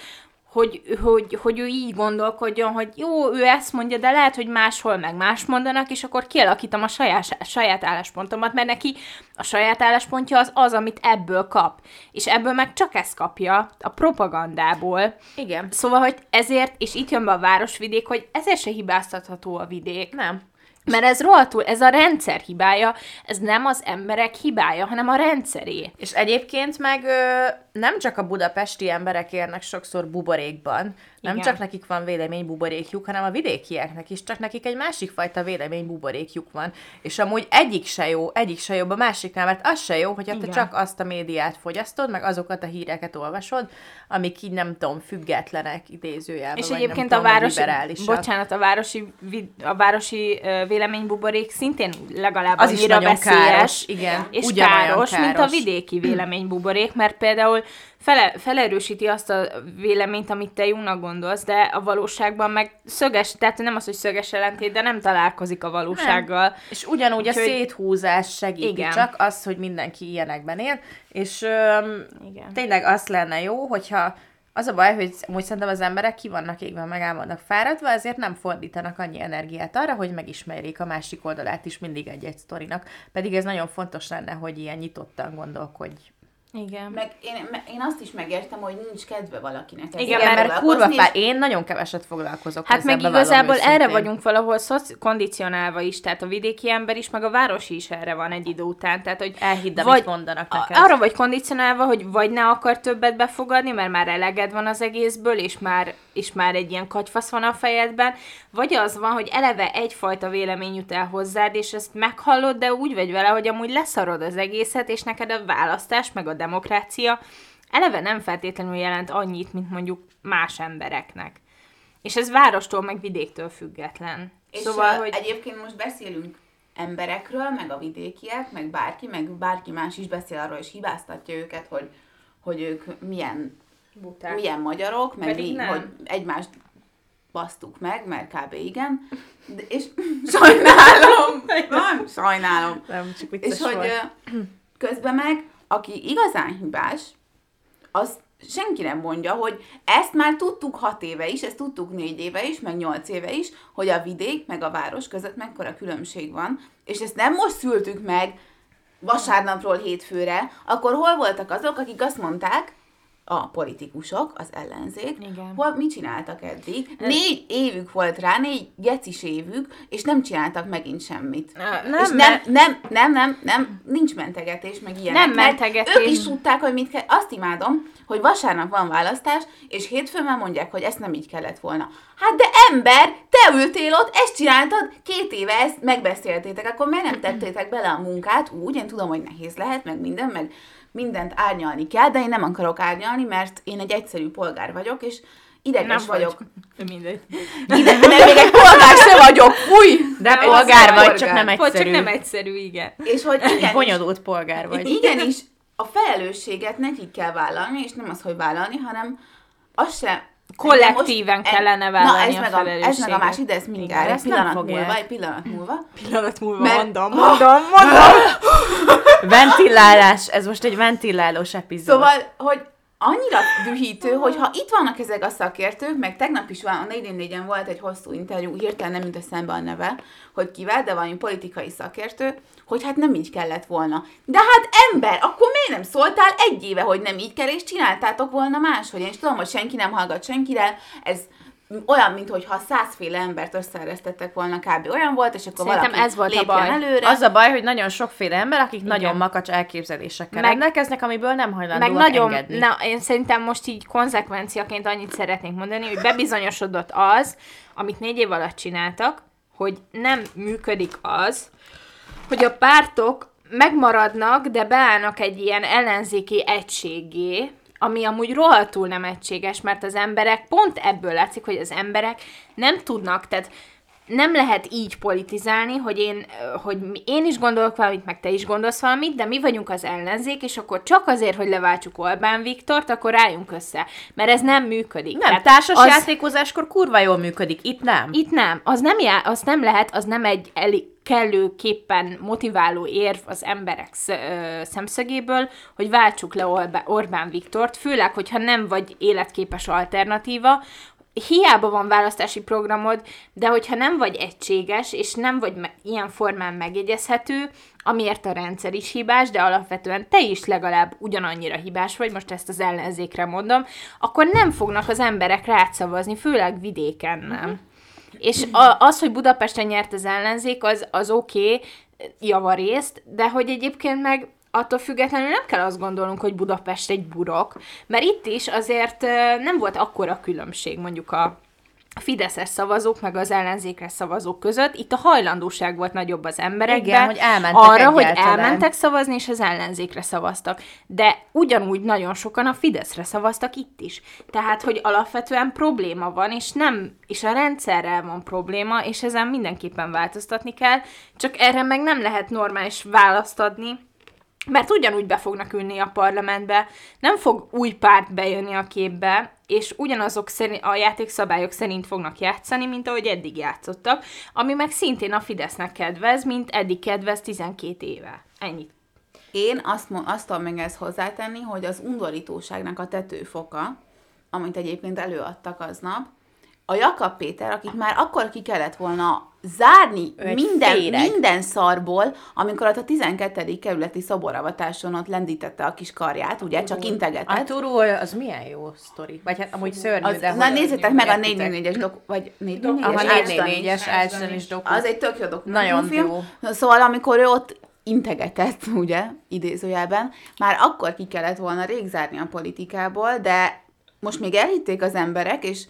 hogy, hogy, hogy ő így gondolkodjon, hogy jó, ő ezt mondja, de lehet, hogy máshol meg más mondanak, és akkor kialakítom a saját, saját álláspontomat, mert neki a saját álláspontja az az, amit ebből kap. És ebből meg csak ezt kapja, a propagandából. Igen. Szóval, hogy ezért, és itt jön be a városvidék, hogy ezért se hibáztatható a vidék. Nem. Mert ez rohadtul, ez a rendszer hibája, ez nem az emberek hibája, hanem a rendszeré. És egyébként meg ö, nem csak a budapesti emberek érnek sokszor buborékban, nem csak nekik van véleménybuborékjuk, hanem a vidékieknek is, csak nekik egy másik fajta véleménybuborékjuk van. És amúgy egyik se jó, egyik se jobb a másiknál, mert az se jó, hogyha te csak azt a médiát fogyasztod, meg azokat a híreket olvasod, amik így nem tudom, függetlenek idézőjelben. És egyébként a tudom, vagy városi, bocsánat, a városi, a városi véleménybuborék szintén legalább Az is annyira nagyon veszélyes, káros, igen. és Ugyanolyan káros, mint a káros. vidéki véleménybuborék, mert például fele, felerősíti azt a véleményt, amit te jónak gondolsz, de a valóságban meg szöges, tehát nem az, hogy szöges ellentét, de nem találkozik a valósággal. És ugyanúgy Úgyhogy- a széthúzás segíti, Igen. csak az, hogy mindenki ilyenekben él, és öm, Igen. tényleg azt lenne jó, hogyha az a baj, hogy amúgy szerintem az emberek ki vannak égve, meg el vannak fáradva, ezért nem fordítanak annyi energiát arra, hogy megismerjék a másik oldalát is mindig egy-egy sztorinak. Pedig ez nagyon fontos lenne, hogy ilyen nyitottan gondolkodj. Igen. Meg én, én azt is megértem, hogy nincs kedve valakinek. ezzel Igen, Igen, mert kurva és- fáj. Én nagyon keveset foglalkozok Hát meg igazából erre őszintén. vagyunk valahol szoci- kondicionálva is, tehát a vidéki ember is, meg a városi is erre van egy idő után. Tehát, hogy Elhidd, amit mondanak neked. Arra vagy kondicionálva, hogy vagy ne akar többet befogadni, mert már eleged van az egészből, és már, és már egy ilyen kagyfasz van a fejedben, vagy az van, hogy eleve egyfajta vélemény jut el hozzád, és ezt meghallod, de úgy vagy vele, hogy amúgy leszarod az egészet, és neked a választás, meg a demokrácia eleve nem feltétlenül jelent annyit, mint mondjuk más embereknek. És ez várostól, meg vidéktől független. És szóval, hogy... egyébként most beszélünk emberekről, meg a vidékiek, meg bárki, meg bárki más is beszél arról, és hibáztatja őket, hogy, hogy ők milyen, Buták. milyen magyarok, meg Pedig mi, nem. hogy egymást basztuk meg, mert kb. igen. De, és sajnálom, nem, sajnálom. Nem, csak És hogy volt. közben meg, aki igazán hibás, az senki nem mondja, hogy ezt már tudtuk hat éve is, ezt tudtuk négy éve is, meg nyolc éve is, hogy a vidék meg a város között mekkora különbség van, és ezt nem most szültük meg vasárnapról hétfőre, akkor hol voltak azok, akik azt mondták, a politikusok, az ellenzék, Igen. hol mit csináltak eddig? Négy évük volt rá, négy gecis évük, és nem csináltak megint semmit. Nem, és nem, nem, nem, nem, nem, nincs mentegetés, meg ilyenek. Nem mentegetés. Ők is tudták, hogy mit kell. Azt imádom, hogy vasárnap van választás, és hétfőn már mondják, hogy ezt nem így kellett volna. Hát de ember, te ültél ott, ezt csináltad, két éve ezt megbeszéltétek, akkor miért nem tettétek bele a munkát úgy, én tudom, hogy nehéz lehet, meg minden, meg mindent árnyalni kell, de én nem akarok árnyalni, mert én egy egyszerű polgár vagyok, és ideges Nem vagyok. vagy. Mindegy. Ide, mert még egy polgár se vagyok, fúj! De Nem, polgár vagy, polgár. csak nem Vagy csak egyszerű. nem egyszerű, igen. És hogy igenis, Bonyolult polgár vagy. igenis a felelősséget nekik kell vállalni, és nem az, hogy vállalni, hanem az se Kollektíven Most- kellene Na, vállalni ez a meg a, ez meg a másik, de ezt mindjárt, egy pillanat múlva, egy pillanat múlva. Pillanat múlva Mert- mondom, mondom, mondom. Ventilálás, ez most egy ventilálós epizód. Szóval, hogy annyira dühítő, hogy ha itt vannak ezek a szakértők, meg tegnap is van, a 4 volt egy hosszú interjú, hirtelen nem jut eszembe a neve, hogy kivel, de valami politikai szakértő, hogy hát nem így kellett volna. De hát ember, akkor miért nem szóltál egy éve, hogy nem így kell, és csináltátok volna máshogy? Én is tudom, hogy senki nem hallgat senkire, ez olyan, mintha százféle embert összeeresztettek volna, kb. olyan volt, és akkor Szerintem valaki ez volt a baj. előre. Az a baj, hogy nagyon sokféle ember, akik Igen. nagyon makacs elképzelésekkel Meg- rendelkeznek, amiből nem Meg hajlandóak nagyon, engedni. na, én szerintem most így konzekvenciaként annyit szeretnék mondani, hogy bebizonyosodott az, amit négy év alatt csináltak, hogy nem működik az, hogy a pártok megmaradnak, de beállnak egy ilyen ellenzéki egységé, ami amúgy rohadtul nem egységes, mert az emberek, pont ebből látszik, hogy az emberek nem tudnak, tehát nem lehet így politizálni, hogy én, hogy én is gondolok valamit, meg te is gondolsz valamit, de mi vagyunk az ellenzék, és akkor csak azért, hogy leváltsuk Orbán Viktort, akkor rájunk össze. Mert ez nem működik. Nem, Tehát társas az- játékozáskor kurva jól működik, itt nem. itt nem. Az nem, já, az nem lehet, az nem egy eli, kellőképpen motiváló érv az emberek szemszögéből, hogy váltsuk le Orbán Viktort, főleg, hogyha nem vagy életképes alternatíva, hiába van választási programod, de hogyha nem vagy egységes, és nem vagy me- ilyen formán megjegyezhető, amiért a rendszer is hibás, de alapvetően te is legalább ugyanannyira hibás vagy, most ezt az ellenzékre mondom, akkor nem fognak az emberek rád szavazni, főleg vidéken nem. És a, az, hogy Budapesten nyert az ellenzék, az, az oké, okay, javarészt, de hogy egyébként meg attól függetlenül nem kell azt gondolnunk, hogy Budapest egy burok, mert itt is azért nem volt akkora különbség mondjuk a Fideszes szavazók, meg az ellenzékre szavazók között. Itt a hajlandóság volt nagyobb az emberekben. Igen, hogy elmentek Arra, hogy elmentek szavazni, és az ellenzékre szavaztak. De ugyanúgy nagyon sokan a Fideszre szavaztak itt is. Tehát, hogy alapvetően probléma van, és nem, és a rendszerrel van probléma, és ezen mindenképpen változtatni kell, csak erre meg nem lehet normális választ adni, mert ugyanúgy be fognak ülni a parlamentbe, nem fog új párt bejönni a képbe, és ugyanazok szerint, a játékszabályok szerint fognak játszani, mint ahogy eddig játszottak, ami meg szintén a Fidesznek kedvez, mint eddig kedvez 12 éve. Ennyit. Én azt, azt tudom még ezt hozzátenni, hogy az undorítóságnak a tetőfoka, amit egyébként előadtak aznap, a Jakab Péter, akit már akkor ki kellett volna zárni minden, féreg. minden szarból, amikor ott a 12. kerületi szoboravatáson ott lendítette a kis karját, ugye, csak A integetett. turó, az milyen jó sztori. Vagy hát amúgy szörnyű, Az, de na nézzétek meg a értitek. 444-es doku, vagy A 444-es 444-es Ácsdan is doku. Az egy tök jó Nagyon dokumentumfilm. jó. Na, Szóval amikor ő ott integetett, ugye, idézőjelben, már akkor ki kellett volna rég zárni a politikából, de most még elhitték az emberek, és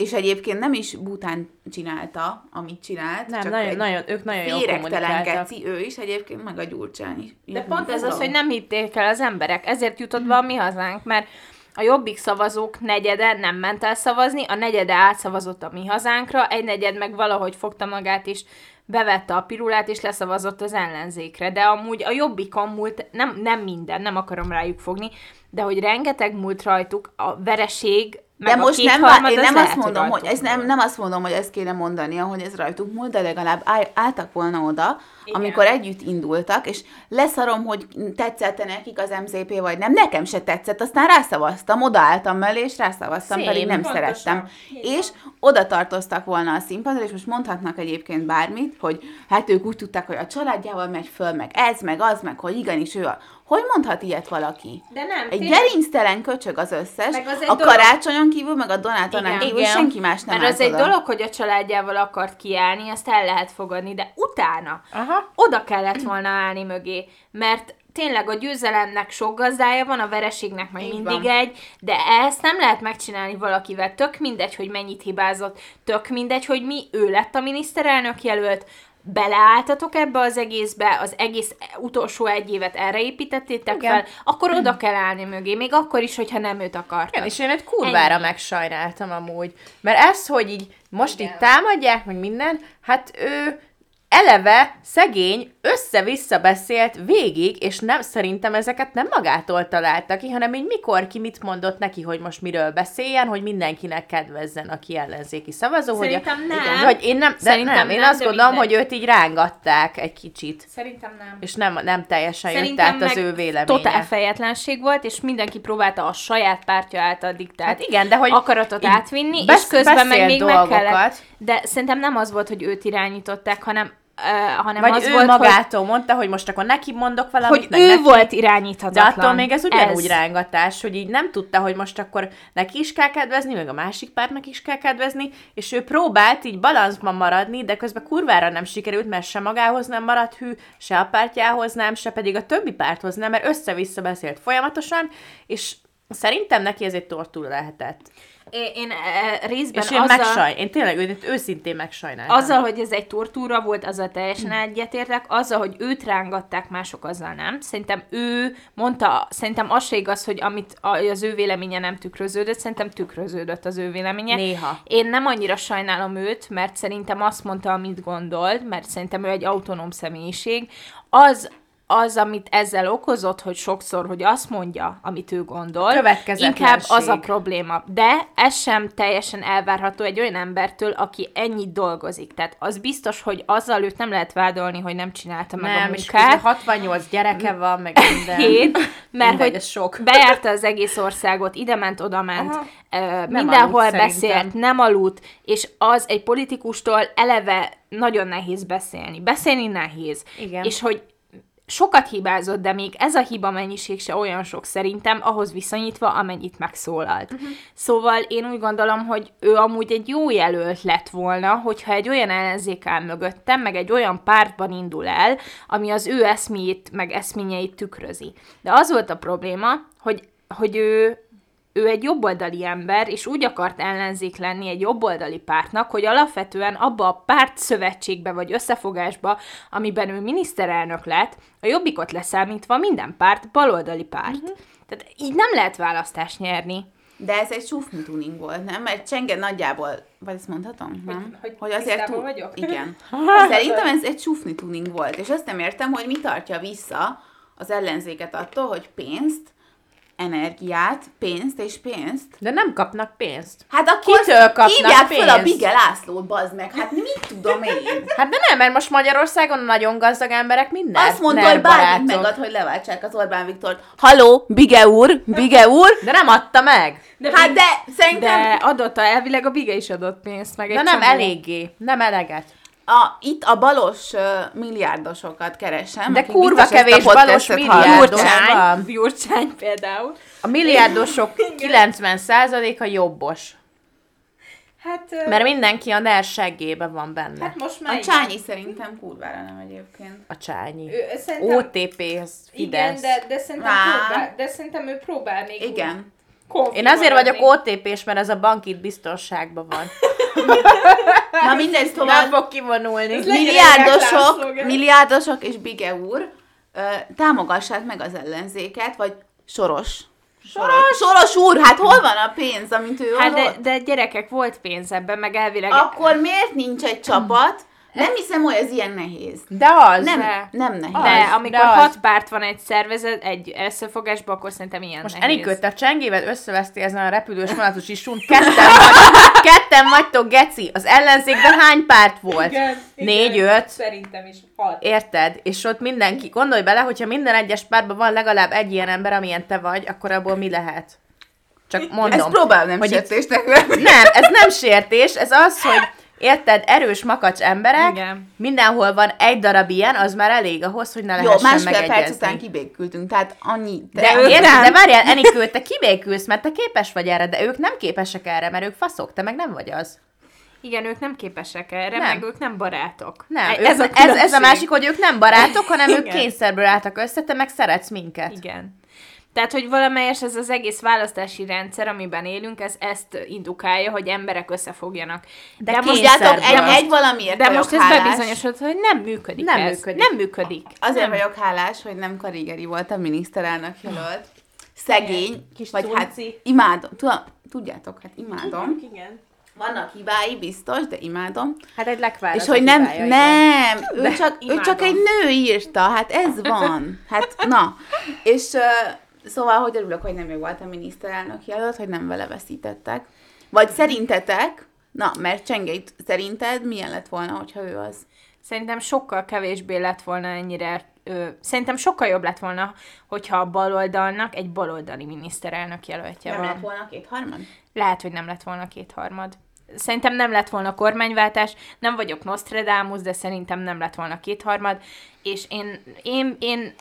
és egyébként nem is bután csinálta, amit csinált. Nem, csak nagyon, egy nagyon, ők nagyon jól kommunikáltak. ő is egyébként, meg a Gyurcsány is. De pont ez az, hogy nem hitték el az emberek, ezért jutott be a mi hazánk, mert a jobbik szavazók negyede nem ment el szavazni, a negyede átszavazott a mi hazánkra, egy negyed meg valahogy fogta magát is, bevette a pirulát és leszavazott az ellenzékre. De amúgy a jobbikon múlt, nem, nem minden, nem akarom rájuk fogni, de hogy rengeteg múlt rajtuk, a vereség, De most nem, kétharmad, vá- én nem azt mondom, hogy ez nem, nem azt mondom, hogy ezt kéne mondani, hogy ez rajtuk múlt, de legalább áll, álltak volna oda, Igen. amikor együtt indultak, és leszarom, hogy tetszett nekik az MZP, vagy nem, nekem se tetszett, aztán rászavaztam, odaálltam mellé, és rászavaztam, Szép, pedig nem pontosan. szerettem. És oda tartoztak volna a színpadra, és most mondhatnak egyébként bármit, hogy hát ők úgy tudták, hogy a családjával megy föl, meg ez, meg az, meg hogy igenis ő a... Hogy mondhat ilyet valaki? De nem, Egy tényleg- gerinctelen köcsög az összes, Meg az egy a dolog- karácsonyon kívül, meg a Donátonán kívül Igen. senki más nem Mert az egy oda. dolog, hogy a családjával akart kiállni, ezt el lehet fogadni, de utána Aha. oda kellett volna állni mögé, mert tényleg a győzelemnek sok gazdája van, a vereségnek meg Így mindig van. egy, de ezt nem lehet megcsinálni valakivel. Tök mindegy, hogy mennyit hibázott, tök mindegy, hogy mi ő lett a miniszterelnök jelölt, beleálltatok ebbe az egészbe, az egész utolsó egy évet erre építettétek Igen. fel, akkor oda kell állni mögé, még akkor is, hogyha nem őt akartad. Igen, és én egy kurvára Ennyi. megsajnáltam amúgy. Mert ez, hogy így most Igen. itt támadják, meg minden, hát ő eleve szegény össze-vissza beszélt végig, és nem, szerintem ezeket nem magától találta ki, hanem így mikor ki mit mondott neki, hogy most miről beszéljen, hogy mindenkinek kedvezzen, aki ellenzéki szavazó. Szerintem hogy, nem. Igen, hogy én nem, de Szerintem nem, én nem, azt gondolom, hogy őt így rángatták egy kicsit, Szerintem nem. és nem, nem teljesen jött Szerintem át az meg ő véleménye. Totál fejetlenség volt, és mindenki próbálta a saját pártja által diktált Hát igen, de hogy akaratot átvinni, besz- és közben meg még meg dolgokat. kellett. De szerintem nem az volt, hogy őt irányították, hanem, uh, hanem Vagy az ő volt, hogy, magától mondta, hogy most akkor neki mondok valamit, hogy ő neki. volt De irányíthatatlan. attól még ez ugyanúgy rángatás, hogy így nem tudta, hogy most akkor neki is kell kedvezni, meg a másik pártnak is kell kedvezni, és ő próbált így balanszban maradni, de közben kurvára nem sikerült, mert se magához nem maradt hű, se a pártjához nem, se pedig a többi párthoz nem, mert össze-vissza beszélt folyamatosan, és szerintem neki ez egy tortúra lehetett. Én, én e, részben és én azzal, megsaj, én tényleg őt őszintén megsajnáltam. azzal, hogy ez egy tortúra volt, azzal teljesen egyetértek, azzal, hogy őt rángatták, mások azzal nem. Szerintem ő mondta, szerintem az se igaz, hogy amit az ő véleménye nem tükröződött, szerintem tükröződött az ő véleménye. Néha. Én nem annyira sajnálom őt, mert szerintem azt mondta, amit gondolt, mert szerintem ő egy autonóm személyiség. Az, az, amit ezzel okozott, hogy sokszor, hogy azt mondja, amit ő gondol, inkább az a probléma. De ez sem teljesen elvárható egy olyan embertől, aki ennyit dolgozik. Tehát az biztos, hogy azzal őt nem lehet vádolni, hogy nem csinálta meg a nem, és munkát. közben 68 gyereke van, meg minden. Hét, mert hogy sok. bejárta az egész országot, ide ment, oda ment, Aha. mindenhol aludt, beszélt, szerintem. nem aludt, és az egy politikustól eleve nagyon nehéz beszélni. Beszélni nehéz. Igen. És hogy sokat hibázott, de még ez a hiba mennyiség se olyan sok szerintem, ahhoz viszonyítva, amennyit megszólalt. Uh-huh. Szóval én úgy gondolom, hogy ő amúgy egy jó jelölt lett volna, hogyha egy olyan ellenzék áll mögöttem, meg egy olyan pártban indul el, ami az ő eszméjét, meg eszményeit tükrözi. De az volt a probléma, hogy, hogy ő ő egy jobboldali ember, és úgy akart ellenzék lenni egy jobboldali pártnak, hogy alapvetően abba a párt szövetségbe vagy összefogásba, amiben ő miniszterelnök lett, a jobbikot leszámítva minden párt baloldali párt. Uh-huh. Tehát így nem lehet választást nyerni. De ez egy sufni tuning volt, nem? Mert Csengen nagyjából, vagy ezt mondhatom? Nem? hogy tisztában vagyok? Igen. Szerintem ez egy sufni tuning volt, és azt nem értem, hogy mi tartja vissza az ellenzéket attól, hogy pénzt, energiát, pénzt és pénzt. De nem kapnak pénzt. Hát akkor Kitől kapnak hívják fel a pénzt? Bige Lászlót, bazd meg, hát mit tudom én? Hát de nem, mert most Magyarországon a nagyon gazdag emberek minden. Azt mondta, hogy bármit megad, hogy leváltsák az Orbán Viktort. Haló, Bige úr, Bige úr. De nem adta meg. De Hát de szerintem De adott, a, elvileg a Bige is adott pénzt, meg De egy nem csomó. eléggé. Nem eleget. A, itt a balos uh, milliárdosokat keresem. De kurva ezt a kevés balos milliárdos van. Gyurcsány, például. A milliárdosok 90%-a jobbos. Hát, Mert mindenki a NER seggében van benne. hát most már A igen. Csányi szerintem kurvára nem egyébként. A csányi. Ő, szerintem, OTP, ez igen, Fidesz. de, de, szerintem Á. próbál, de szerintem ő próbál még Igen. Én azért vagyok OTP-s, mert ez a bank itt biztonságban van. Na mindegy, Nem szóval fog kivonulni. milliárdosok, milliárdosok és Bige úr ö, támogassák meg az ellenzéket, vagy Soros. Soros, Soros úr, hát hol van a pénz, amit ő Hát de, de gyerekek, volt pénz ebben, meg elvileg... Akkor miért nincs egy csapat? Nem hiszem, hogy ez ilyen nehéz. De az. Nem, De. nem nehéz. De Az, amikor de az. hat párt van egy szervezet, egy összefogásban, akkor szerintem ilyen Most nehéz. Enikő, te a csengével összeveszti ezen a repülős vonatos isún. Ketten, vagy, ketten vagytok, geci. Az ellenzékben hány párt volt? Négy, öt. Szerintem is hat. Érted? És ott mindenki, gondolj bele, hogyha minden egyes pártban van legalább egy ilyen ember, amilyen te vagy, akkor abból mi lehet? Csak mondom. Ezt próbálom nem hogy itt- sértésnek. Nem, ez nem sértés, ez az, hogy érted, erős makacs emberek, Igen. mindenhol van egy darab ilyen, az már elég ahhoz, hogy ne Jó, lehessen másfél perc megegyezni. után kibékültünk, tehát annyi. De, ők érted, nem. de várjál, Enikő, te kibékülsz, mert te képes vagy erre, de ők nem képesek erre, mert ők faszok, te meg nem vagy az. Igen, ők nem képesek erre, Nem. meg ők nem barátok. Nem, E- ők, ez, a ez, ez a különbség. másik, hogy ők nem barátok, hanem ők Igen. kényszerből álltak össze, te meg szeretsz minket. Igen. Tehát, hogy valamelyes ez az egész választási rendszer, amiben élünk, ez ezt indukálja, hogy emberek összefogjanak. De most, Tudjátok, egy, egy valamiért de most ez hálás. bebizonyosodott, hogy nem működik Nem ez. működik. Nem működik. Azért nem. vagyok hálás, hogy nem Karigeri volt a miniszterelnök jelölt. Szegény, Kis vagy hát imádom. Tudjátok, hát imádom. Igen. Vannak hibái, biztos, de imádom. Hát egy lekvár. és hogy nem, hibája, igen. nem, ő De csak, ő csak egy nő írta, hát ez van. Hát, na. És uh, szóval, hogy örülök, hogy nem ő volt a miniszterelnök jelölt, hogy nem vele veszítettek. Vagy szerintetek, na, mert Csengeit szerinted milyen lett volna, hogyha ő az? Szerintem sokkal kevésbé lett volna ennyire, ö, szerintem sokkal jobb lett volna, hogyha a baloldalnak egy baloldali miniszterelnök jelöltje Nem van. lett volna kétharmad? Lehet, hogy nem lett volna kétharmad. Szerintem nem lett volna kormányváltás, nem vagyok Nostradamus, de szerintem nem lett volna kétharmad, és én, én, én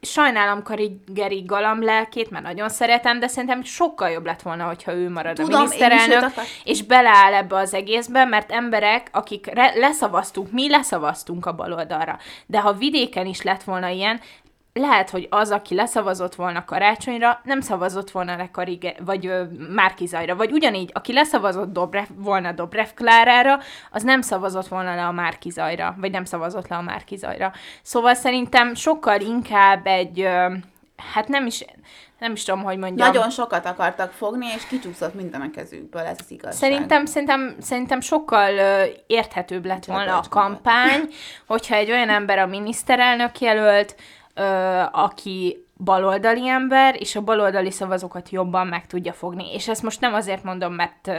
sajnálom Karigeri galamb lelkét, mert nagyon szeretem, de szerintem sokkal jobb lett volna, hogyha ő marad Tudom, a miniszterelnök, és beleáll ebbe az egészbe, mert emberek, akik re- leszavaztunk, mi leszavaztunk a baloldalra, de ha vidéken is lett volna ilyen, lehet, hogy az, aki leszavazott volna karácsonyra, nem szavazott volna le Karige, vagy ö, Márkizajra, vagy ugyanígy, aki leszavazott Dobrev, volna Dobrev Klárára, az nem szavazott volna le a Márkizajra, vagy nem szavazott le a Márkizajra. Szóval szerintem sokkal inkább egy, ö, hát nem is, nem is tudom, hogy mondjam. Nagyon sokat akartak fogni, és kicsúszott minden a kezükből, ez az igazság. Szerintem, szerintem, szerintem sokkal ö, érthetőbb lett volna a kampány, hogyha egy olyan ember a miniszterelnök jelölt, aki baloldali ember, és a baloldali szavazókat jobban meg tudja fogni. És ezt most nem azért mondom, mert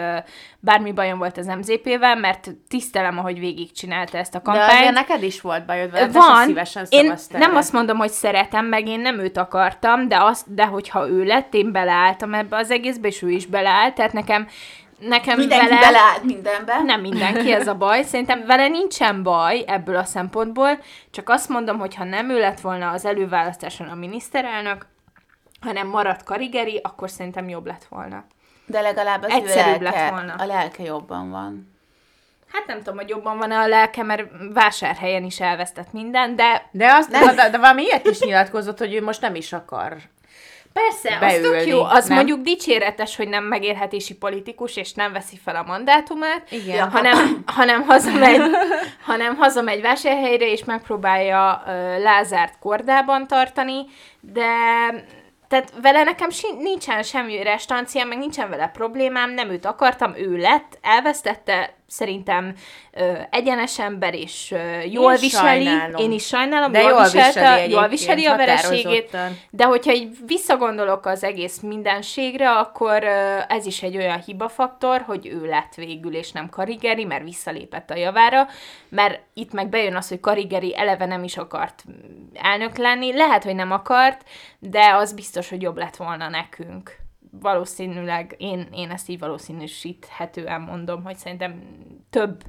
bármi bajom volt az MZP-vel, mert tisztelem, ahogy végigcsinálta ezt a De kampányt. azért neked is volt bajod vele, Van. szívesen Én nem azt mondom, hogy szeretem, meg én nem őt akartam, de, azt, de hogyha ő lett, én beleálltam ebbe az egészbe, és ő is beleállt, tehát nekem, nekem Mindenki vele... beleállt mindenbe. Nem mindenki, ez a baj. Szerintem vele nincsen baj ebből a szempontból, csak azt mondom, hogy ha nem ő lett volna az előválasztáson a miniszterelnök, hanem maradt Karigeri, akkor szerintem jobb lett volna. De legalább az ő Egyszerűbb lelke, lett volna. a lelke jobban van. Hát nem tudom, hogy jobban van a lelke, mert vásárhelyen is elvesztett minden, de De, azt, de, de, de valami ilyet is nyilatkozott, hogy ő most nem is akar. Persze, az tök beülni, jó. Az nem? mondjuk dicséretes, hogy nem megélhetési politikus, és nem veszi fel a mandátumát, Igen. Ja. hanem, hanem, hazamegy, hanem hazamegy vásárhelyre, és megpróbálja ö, Lázárt kordában tartani, de tehát vele nekem nincsen semmi restancia, meg nincsen vele problémám, nem őt akartam, ő lett, elvesztette, szerintem ö, egyenes ember, és ö, jól Én viseli. sajnálom. Én is sajnálom, De jól, jól viselte, jól viseli a vereségét, de hogyha így visszagondolok az egész mindenségre, akkor ö, ez is egy olyan hibafaktor, hogy ő lett végül, és nem Karigeri, mert visszalépett a javára, mert itt meg bejön az, hogy Karigeri eleve nem is akart elnök lenni. Lehet, hogy nem akart, de az biztos, hogy jobb lett volna nekünk. Valószínűleg, én, én ezt így valószínűsíthetően mondom, hogy szerintem több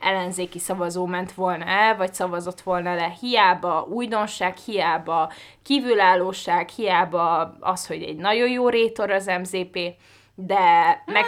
ellenzéki szavazó ment volna el, vagy szavazott volna le. Hiába újdonság, hiába kívülállóság, hiába az, hogy egy nagyon jó rétor az MZP, de meg,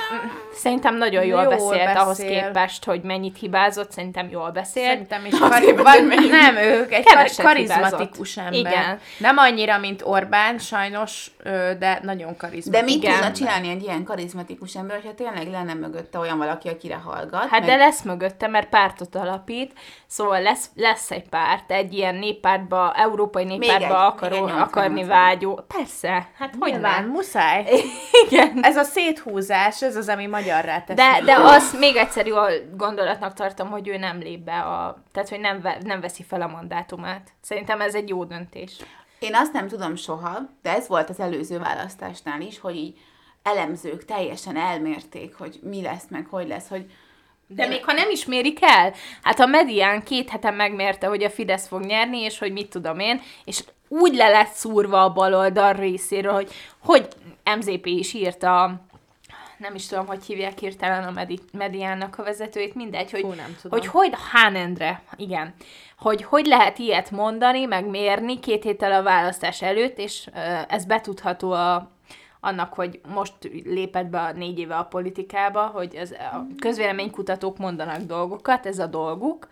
szerintem nagyon jól, Jól beszélt ahhoz beszél. képest, hogy mennyit hibázott, szerintem jól beszélt. Szerintem is. Kar- van, nem, ők egy kar- karizmatikus hibázott. ember. Igen. Nem annyira, mint Orbán, sajnos, de nagyon karizmatikus. De mit Igen. tudna csinálni egy ilyen karizmatikus ember, hogyha tényleg lenne mögötte olyan valaki, akire hallgat? Hát meg- de lesz mögötte, mert pártot alapít, szóval lesz, lesz egy párt, egy ilyen néppártba, európai néppártba akaró, akarni 80. vágyó. Persze, hát hogy Nyilván, nem? muszáj. Igen. Ez a széthúzás, ez az, ami magyarrá teszi. De, de azt még egyszer jó gondolatnak tartom, hogy ő nem lép be a... Tehát, hogy nem, nem veszi fel a mandátumát. Szerintem ez egy jó döntés. Én azt nem tudom soha, de ez volt az előző választásnál is, hogy így elemzők teljesen elmérték, hogy mi lesz, meg hogy lesz, hogy De még ha nem is mérik el, hát a medián két hete megmérte, hogy a Fidesz fog nyerni, és hogy mit tudom én, és úgy le lett szúrva a baloldal részéről, hogy, hogy MZP is írta nem is tudom, hogy hívják hirtelen a medi- mediának a vezetőjét, mindegy, hogy, Fú, nem tudom. hogy hogy Hán Endre, igen, hogy hogy lehet ilyet mondani, meg mérni két héttel a választás előtt, és ez betudható a, annak, hogy most lépett be a négy éve a politikába, hogy ez a közvéleménykutatók mondanak dolgokat, ez a dolguk,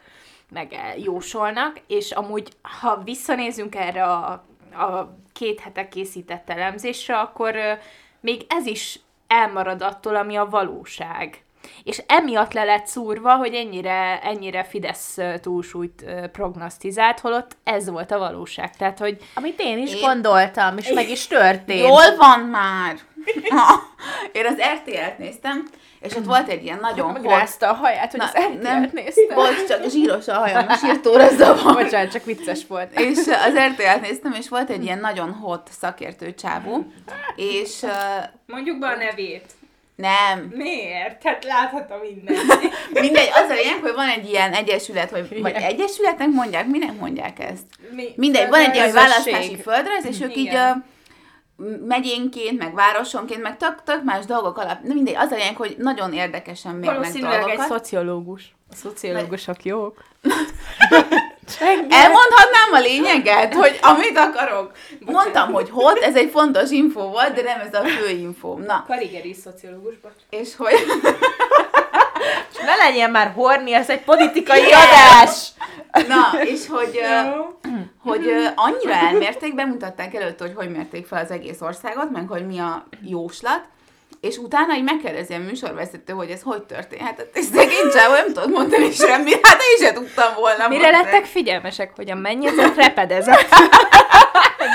meg jósolnak, és amúgy, ha visszanézünk erre a a két hete készített elemzésre, akkor még ez is elmarad attól, ami a valóság. És emiatt le lett szúrva, hogy ennyire, ennyire Fidesz túlsúlyt prognosztizált, holott ez volt a valóság. Tehát, hogy Amit én is Én- gondoltam, és meg is történt. Jól van már! Ha, Én az RTL-t néztem, és ott volt egy ilyen nagyon hot... Megrázta a haját, hogy Na, az RTL-t nem, néztem. volt csak zsíros a hajam, és írtóra zavar. Bocsánat, csak vicces volt. És az RTL-t néztem, és volt egy ilyen nagyon hot szakértő csávó, és mondjuk be a nevét. nem, Miért? Hát láthatom mindenki. mindegy, az a lényeg, hogy van egy ilyen egyesület, vagy, vagy egyesületnek mondják, minek mondják ezt? Mi? Mindegy, van egy ilyen választási földrajz, és ők így Igen. Megyénként, meg városonként, meg tök, tök más dolgok alap. Na mindegy, az a lényeg, hogy nagyon érdekesen mérnek Valószínűleg egy dolgokat. szociológus. A szociológusok jók. Elmondhatnám a lényeget, hogy amit akarok. Mondtam, hogy hot, ez egy fontos info volt, de nem ez a fő infó. Na, Karigeri szociológus, bocs. és hogy... Ne legyen már horni, ez egy politikai Igen. adás! Na, és hogy, hogy annyira elmérték, bemutatták előtt, hogy hogy mérték fel az egész országot, meg hogy mi a jóslat, és utána így megkérdezi a műsorvezető, hogy ez hogy történhet. Hát ez szegény csávó nem tudod mondani semmit, hát én sem tudtam volna Mire mondani. lettek figyelmesek, hogy a mennyezet repedezett?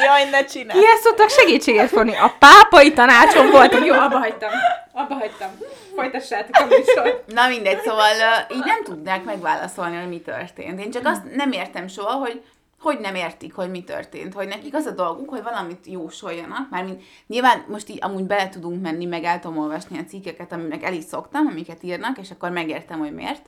Jaj, ne csinálj! Kihez tudtak segítséget fogni? A pápai tanácson voltak. Jó, abba hagytam. Abba hagytam. Folytassátok a műsort. Na mindegy, szóval így nem tudnák megválaszolni, hogy mi történt. Én csak azt nem értem soha, hogy hogy nem értik, hogy mi történt, hogy nekik az a dolguk, hogy valamit jósoljanak, mármint nyilván most így amúgy bele tudunk menni, meg el tudom olvasni a cikkeket, aminek el is szoktam, amiket írnak, és akkor megértem, hogy miért.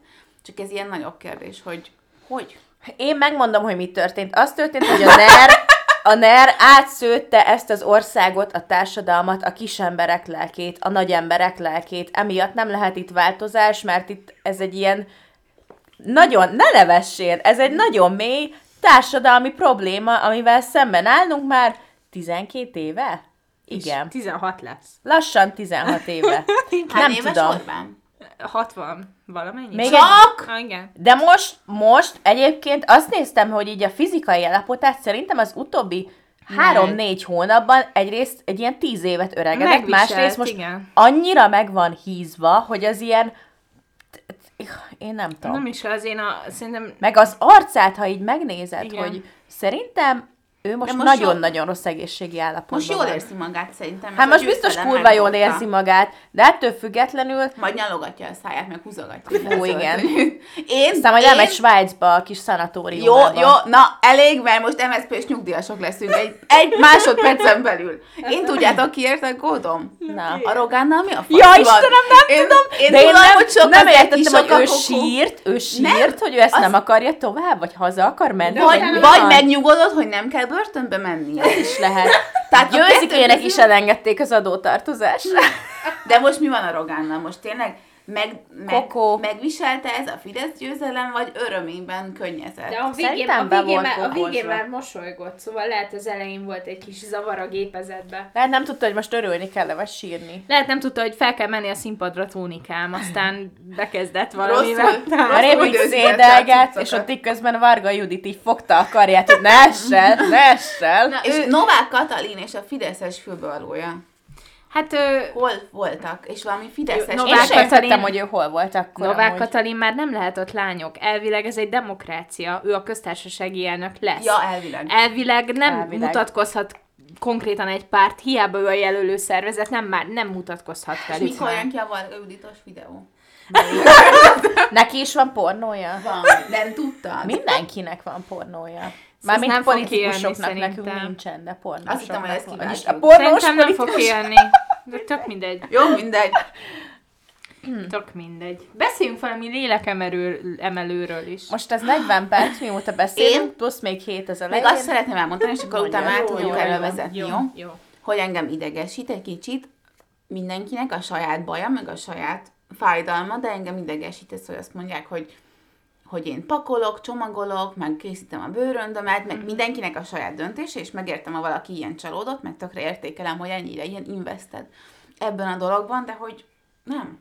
Csak ez ilyen nagyobb kérdés, hogy hogy? Én megmondom, hogy mi történt. Az történt, hogy a NER, a NER átszőtte ezt az országot, a társadalmat, a kisemberek lelkét, a nagy emberek lelkét. Emiatt nem lehet itt változás, mert itt ez egy ilyen nagyon, ne nevessél, ez egy nagyon mély társadalmi probléma, amivel szemben állunk már 12 éve? Igen. 16 lesz. Lassan 16 éve. Nem éves tudom. Orbán? 60 valamennyi? Még Csak? Ah, igen. De most, most egyébként azt néztem, hogy így a fizikai állapotát szerintem az utóbbi három-négy hónapban egyrészt egy ilyen tíz évet öregedett, Megviselt, másrészt most igen. annyira meg van hízva, hogy az ilyen, én nem tudom. Nem is az, én a, szerintem Meg az arcát, ha így megnézed, Igen. hogy szerintem ő most nagyon-nagyon rossz egészségi állapotban Most jól van. érzi magát szerintem. Hát most biztos kurva jól érzi magát, de ettől függetlenül Majd nyalogatja a száját, meg húzogatja. Ó, igen. Én, aztán majd én, elmegy Svájcba a kis Jó, szanatóriumba. jó, na elég, mert most MSZP-s nyugdíjasok leszünk egy, egy másodpercen belül. Én tudjátok kiért a kódom? Na. A Rogánnal mi a fasz Ja, van? Istenem, nem én, tudom, Én de én tudom, nem, hogy sok nem értettem, hogy ő sírt, ő sírt, hogy ő ezt nem akarja tovább, vagy haza akar menni, Vagy, vagy megnyugodott, hogy nem kell börtönbe mennie. is lehet. Tehát Győzikének is elengedték az adótartozásra. De most mi van a Rogánnal? Most tényleg meg, meg, Kokó. megviselte ez a Fidesz győzelem, vagy örömében könnyezett? De a végén, a végén, volt már, a végén már mosolygott, szóval lehet az elején volt egy kis zavar a gépezetbe. Lehet nem tudta, hogy most örülni kell vagy sírni. Lehet nem tudta, hogy fel kell menni a színpadra tónikám, aztán bekezdett valamivel. Rosszul. A szédelget, cuccokat. és ott így közben Varga Judit így fogta a karját, hogy ne essel, ne essel. Na, és Novák Katalin és a Fideszes főbevalója. Hát ö, Hol voltak? És valami Fideszes... Én Novák értettem, Katalin- hogy ő hol volt akkor. Novák amúgy. Katalin már nem lehet ott lányok. Elvileg ez egy demokrácia. Ő a köztársasági elnök lesz. Ja, elvileg. Elvileg nem Elvileg. mutatkozhat konkrétan egy párt, hiába ő a jelölő szervezet, nem már nem mutatkozhat És velük mikor jön ki a Varga Juditos videó? Neki is van pornója? Van, nem tudtad? Mindenkinek van pornója. Ez Mármint nem fog politikusoknak nekünk nincsen, de pornósoknak Azt hittem, hogy ezt kívánjuk. A pornós Szerintem nem fog kijönni. De tök mindegy. Jó, mindegy. Tök mindegy. Beszéljünk valami lélekemelőről emelőről is. Most ez 40 perc, mióta beszélünk, plusz még 7 az Meg elején. azt szeretném elmondani, és akkor utána át tudjuk erről vezetni, jó? jó? jó. Hogy engem idegesít egy kicsit, mindenkinek a saját baja, meg a saját fájdalma, de engem idegesít ez, hogy azt mondják, hogy hogy én pakolok, csomagolok, meg készítem a bőröndömet, meg mindenkinek a saját döntése, és megértem, ha valaki ilyen csalódott, meg tökre értékelem, hogy ennyire ilyen invested ebben a dologban, de hogy nem.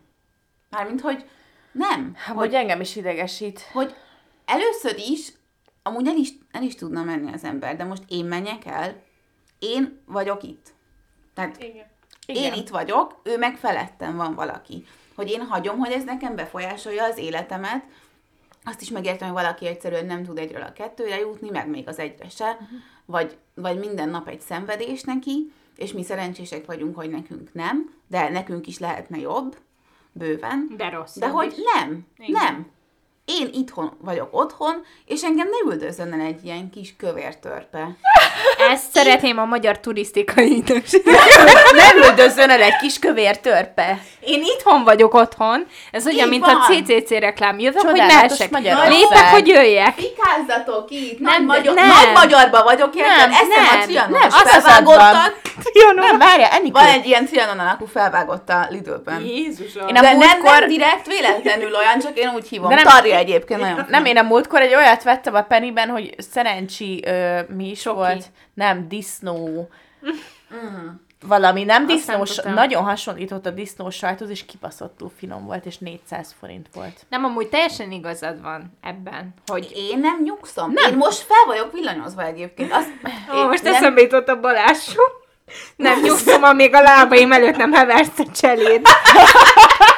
Mármint, hogy nem. Hát, Hogy, hogy engem is idegesít. hogy először is, amúgy el is, el is tudna menni az ember, de most én menjek el, én vagyok itt. Tehát Igen. én itt vagyok, ő meg felettem van valaki. Hogy én hagyom, hogy ez nekem befolyásolja az életemet, azt is megértem, hogy valaki egyszerűen nem tud egyről a kettőre jutni, meg még az egyre se, uh-huh. vagy, vagy minden nap egy szenvedés neki, és mi szerencsések vagyunk, hogy nekünk nem, de nekünk is lehetne jobb, bőven. De rossz. De hogy nem, Igen. nem. Én itthon vagyok otthon, és engem ne üldözzön el egy ilyen kis kövér törpe. Ezt szeretném a magyar turisztikai ügynökség. Nem üldözzön el egy kis kövér törpe. Én itthon vagyok otthon. Ez olyan, mint van. a CCC reklám. Jövök, hogy Csodálatos. Magyarország. Lépek, hogy jöjjek. Fikázzatok itt! Nem, Nem, magyar, nem. Nagy magyarba vagyok, érted? Nem, Eszem nem, a trianon, nem, az felvágottak. Nem, várja, Enikő. Van egy ilyen trianon alakú felvágott a Lidl-ben. Jézusom. Én a De nem, múltkor- nem direkt, véletlenül olyan, csak én úgy hívom. De nem- nem, Tarja egyébként nagyon. Nem, én a múltkor egy olyat vettem a Pennyben, hogy szerencsi, ö, mi is Csoki. volt? Nem, disznó. Valami, nem nem disznós, nagyon hasonlított a disznós sajthoz, és kibaszottul finom volt, és 400 forint volt. Nem, amúgy teljesen igazad van ebben, hogy... Én nem nyugszom. Nem. Én most fel vagyok villanyozva egyébként. Azt, Ó, most nem, eszembe jutott a Balázsról. Nem nyugszom, amíg a lábaim előtt nem heversz a cseléd.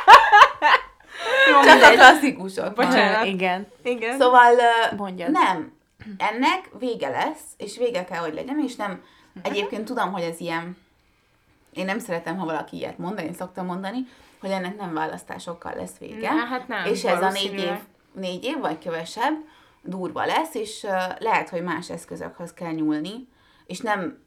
Jó, Csak a mindegy. klasszikusok. Bocsánat. Igen. Igen. Szóval Mondjad. nem. Ennek vége lesz, és vége kell, hogy legyen, és nem, egyébként tudom, hogy ez ilyen, én nem szeretem, ha valaki ilyet mond, de én szoktam mondani, hogy ennek nem választásokkal lesz vége. Na, hát nem, És ez a négy év, négy év, vagy kevesebb, durva lesz, és uh, lehet, hogy más eszközökhöz kell nyúlni, és nem,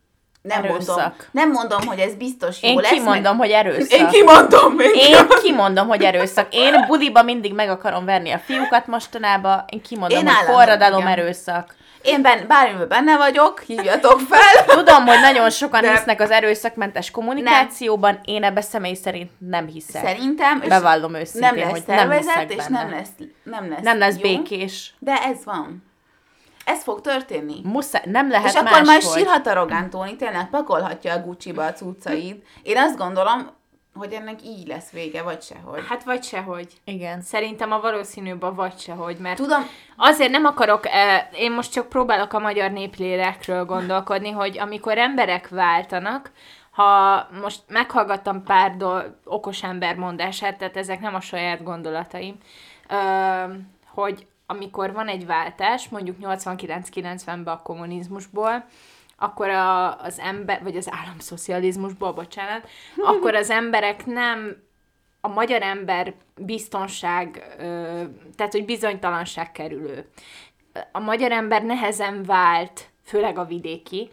nem Erőszak. mondom, nem mondom, hogy ez biztos jó Én lesz. kimondom, hogy erőszak. Én kimondom. Én kimondom, hogy erőszak. Én buliba mindig meg akarom verni a fiúkat mostanában. Én kimondom, Én hogy forradalom igen. erőszak. Én ben, bármiben benne vagyok, hívjatok fel. Tudom, hogy nagyon sokan De- hisznek az erőszakmentes kommunikációban, én ebbe személy szerint nem hiszek. Szerintem, és Bevallom őszintén, nem lesz hogy nem hiszek és benne. nem lesz, nem lesz Nem lesz jó, békés. De ez van. Ez fog történni. Muszáj, nem lehet és akkor majd sírhat a Rogán Tóni, tényleg pakolhatja a Gucci-ba a cuccaid. Én azt gondolom, hogy ennek így lesz vége, vagy sehogy. Hát vagy sehogy. Igen. Szerintem a valószínűbb a vagy sehogy, mert Tudom, Azért nem akarok, eh, én most csak próbálok a magyar néplélekről gondolkodni, hogy amikor emberek váltanak, ha most meghallgattam pár dol- okos ember mondását, tehát ezek nem a saját gondolataim, hogy amikor van egy váltás, mondjuk 89-90-ben a kommunizmusból, akkor a, az ember, vagy az államszocializmusból, bocsánat, akkor az emberek nem a magyar ember biztonság, tehát hogy bizonytalanság kerülő. A magyar ember nehezen vált, főleg a vidéki,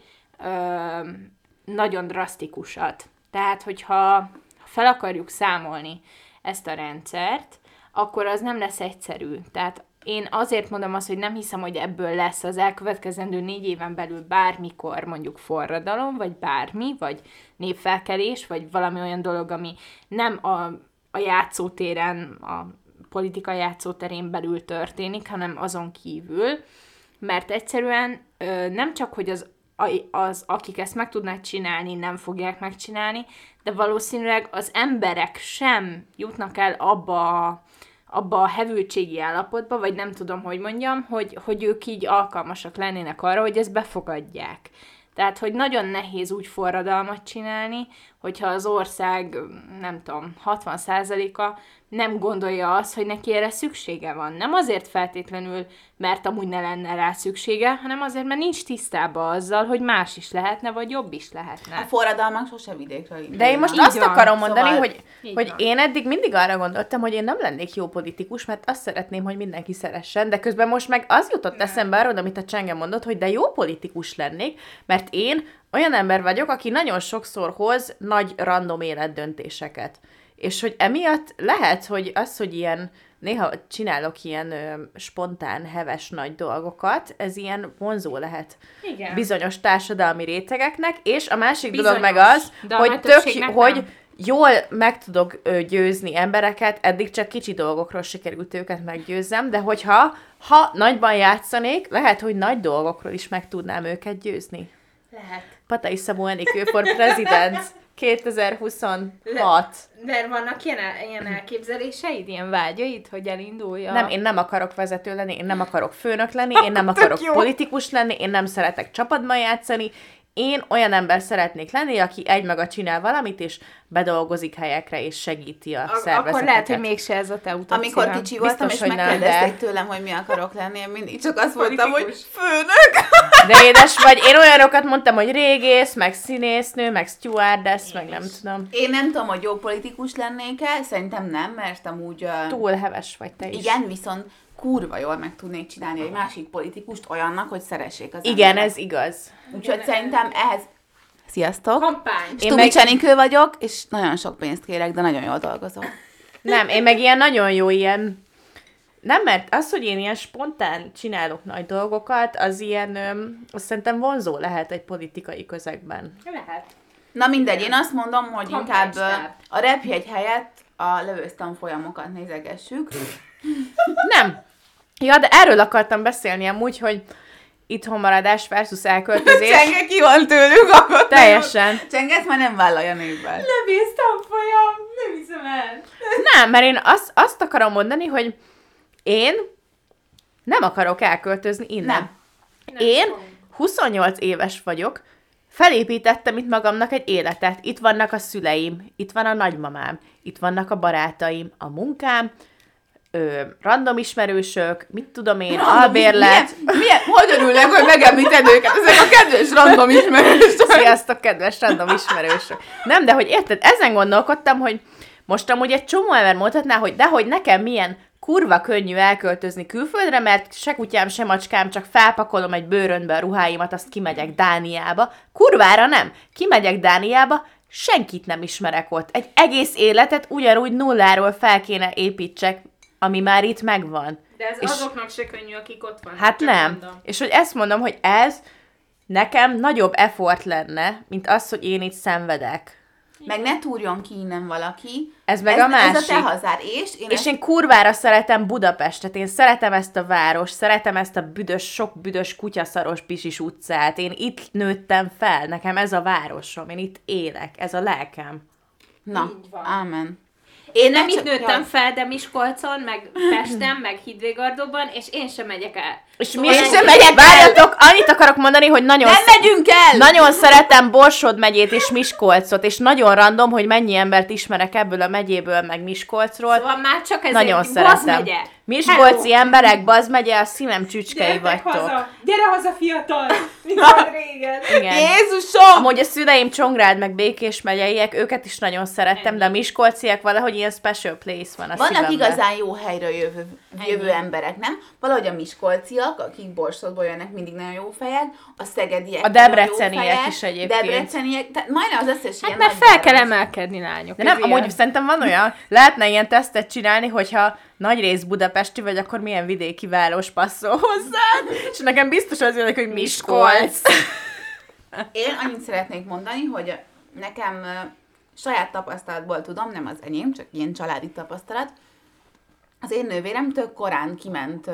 nagyon drasztikusat. Tehát, hogyha fel akarjuk számolni ezt a rendszert, akkor az nem lesz egyszerű. Tehát én azért mondom azt, hogy nem hiszem, hogy ebből lesz az elkövetkezendő négy éven belül bármikor mondjuk forradalom, vagy bármi, vagy népfelkelés, vagy valami olyan dolog, ami nem a, a játszótéren, a politika játszóterén belül történik, hanem azon kívül, mert egyszerűen ö, nem csak, hogy az, az, akik ezt meg tudnák csinálni, nem fogják megcsinálni, de valószínűleg az emberek sem jutnak el abba a, abba a hevültségi állapotba, vagy nem tudom, hogy mondjam, hogy, hogy ők így alkalmasak lennének arra, hogy ezt befogadják. Tehát, hogy nagyon nehéz úgy forradalmat csinálni, hogyha az ország, nem tudom, 60%-a nem gondolja azt, hogy neki erre szüksége van. Nem azért feltétlenül, mert amúgy ne lenne rá szüksége, hanem azért, mert nincs tisztában azzal, hogy más is lehetne, vagy jobb is a lehetne. forradalmak sose vidékről indulnak. De én most Így azt van. akarom mondani, Szóval- hogy, hogy van. én eddig mindig arra gondoltam, hogy én nem lennék jó politikus, mert azt szeretném, hogy mindenki szeressen, de közben most meg az jutott eszembe arról, amit a Csenge mondott, hogy de jó politikus lennék, mert én olyan ember vagyok, aki nagyon sokszor hoz nagy random életdöntéseket. És hogy emiatt lehet, hogy az, hogy ilyen néha csinálok ilyen ö, spontán, heves nagy dolgokat, ez ilyen vonzó lehet Igen. bizonyos társadalmi rétegeknek, és a másik Bizonyos, dolog meg az, hogy tök, hogy nem. jól meg tudok ö, győzni embereket, eddig csak kicsi dolgokról sikerült őket meggyőzzem, de hogyha ha nagyban játszanék, lehet, hogy nagy dolgokról is meg tudnám őket győzni. Lehet. Patai Szabó Enikő for President 2026. Mert vannak ilyen, ilyen elképzeléseid, ilyen vágyaid, hogy elindulja? Nem, én nem akarok vezető lenni, én nem akarok főnök lenni, én nem akarok politikus lenni, én nem szeretek csapatban játszani, én olyan ember szeretnék lenni, aki egymaga csinál valamit, és bedolgozik helyekre, és segíti a A- szervezeteket. Akkor lehet, hogy mégse ez a te utat Amikor kicsi voltam, Biztos, és megkérdezték de- tőlem, hogy mi akarok lenni, én mindig csak azt mondtam, hogy Politikus. főnök. De édes vagy, én olyanokat mondtam, hogy régész, meg színésznő, meg stewardess, meg nem tudom. Én nem tudom, hogy jó politikus lennék-e, szerintem nem, mert amúgy... Uh, Túl heves vagy te is. igen, viszont kurva jól meg tudnék csinálni egy másik politikust olyannak, hogy szeressék az Igen, emberek. ez igaz. Úgyhogy szerintem ehhez... Sziasztok! Kampány. Én Stubi meg- Csenikő vagyok, és nagyon sok pénzt kérek, de nagyon jól dolgozom. Nem, én meg ilyen nagyon jó ilyen... Nem, mert az, hogy én ilyen spontán csinálok nagy dolgokat, az ilyen, öm, azt szerintem vonzó lehet egy politikai közegben. Lehet. Na mindegy, én azt mondom, hogy inkább Kampánystáb. ö, a repjegy helyett a lövőztan folyamokat nézegessük. Nem. Ja, de erről akartam beszélni amúgy, hogy itthon maradás versus elköltözés. Csenge ki van tőlük, akkor Teljesen. Csenget már nem vállalja névvel. Lebíztam folyam, nem hiszem el. Nem, mert én azt, azt akarom mondani, hogy én nem akarok elköltözni innen. Nem. Én 28 éves vagyok, felépítettem itt magamnak egy életet. Itt vannak a szüleim, itt van a nagymamám, itt vannak a barátaim, a munkám, ö, random ismerősök, mit tudom én, albérlet. Milyen, milyen, hogy örülnek, hogy megemlíted őket? Ezek a kedves random ismerősök. Sziasztok, kedves random ismerősök. Nem, de hogy érted, ezen gondolkodtam, hogy most amúgy egy csomó ember mondhatná, hogy de hogy nekem milyen kurva könnyű elköltözni külföldre, mert se kutyám, se macskám, csak felpakolom egy bőrönbe a ruháimat, azt kimegyek Dániába. Kurvára nem. Kimegyek Dániába, senkit nem ismerek ott. Egy egész életet ugyanúgy nulláról fel kéne építsek, ami már itt megvan. De ez És- azoknak se könnyű, akik ott vannak. Hát nem. mondom. És hogy ezt mondom, hogy ez nekem nagyobb effort lenne, mint az, hogy én itt szenvedek. Meg ne túrjon ki innen valaki. Ez meg ez, a másik. Ez a te hazád, és én És ezt én kurvára szeretem Budapestet, én szeretem ezt a város, szeretem ezt a büdös, sok büdös kutyaszaros pisis utcát, én itt nőttem fel, nekem ez a városom, én itt élek, ez a lelkem. Na, ámen. Én nem itt nőttem ja. fel, de Miskolcon, meg Pesten, meg Hidvégardóban, és én sem megyek el. És Szóval mi én is sem megyek el! Várjatok, annyit akarok mondani, hogy nagyon, Nem megyünk el! nagyon szeretem Borsod megyét és Miskolcot, és nagyon random, hogy mennyi embert ismerek ebből a megyéből, meg Miskolcról. Szóval már csak ezért Nagyon szeretem. megye. Miskolci Hello. emberek, bazd megye, a szívem csücskei Gyertek vagytok. haza! Gyere haza, fiatal! Mint régen! Igen. Jézusom! Amúgy a szüleim Csongrád meg Békés megyeiek, őket is nagyon szerettem, de a miskolciak valahogy ilyen special place van a Vannak szívemben. igazán jó helyre jövő, jövő emberek, nem? Valahogy a miskolciak, akik Borsodból jönnek, mindig nagyon jó fejek, a szegediek A debreceniek is egyébként. Debreceniek, tehát majdnem az összes Hát ilyen mert fel kell emelkedni lányok. De nem, amúgy ilyen. szerintem van olyan, lehetne ilyen tesztet csinálni, hogyha nagy rész budapesti vagy, akkor milyen vidéki város passzol hozzá, és nekem biztos az jön, hogy Miskolc. Én annyit szeretnék mondani, hogy nekem saját tapasztalatból tudom, nem az enyém, csak ilyen családi tapasztalat. Az én nővérem tök korán kiment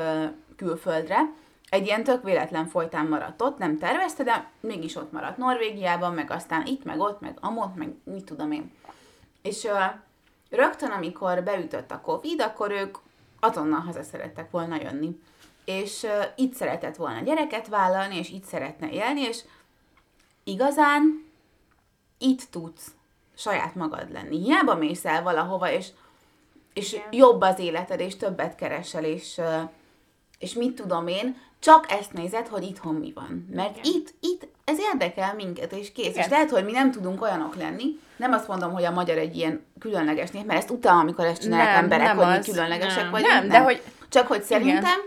külföldre, egy ilyen tök véletlen folytán maradt ott, nem tervezte, de mégis ott maradt Norvégiában, meg aztán itt, meg ott, meg amott, meg mit tudom én. És ö, rögtön, amikor beütött a Covid, akkor ők azonnal haza szerettek volna jönni. És ö, itt szeretett volna gyereket vállalni, és itt szeretne élni, és igazán itt tudsz saját magad lenni. Hiába mész el valahova, és, és jobb az életed, és többet keresel, és, ö, és mit tudom én, csak ezt nézed, hogy itthon mi van. Mert itt, itt ez érdekel minket, és kész. Igen. És lehet, hogy mi nem tudunk olyanok lenni. Nem azt mondom, hogy a magyar egy ilyen különleges nép, mert ezt utána, amikor ezt csinálják Nem, emberek, nem hogy mi különlegesek Nem. vagyunk. Nem, de hogy Csak hogy szerintem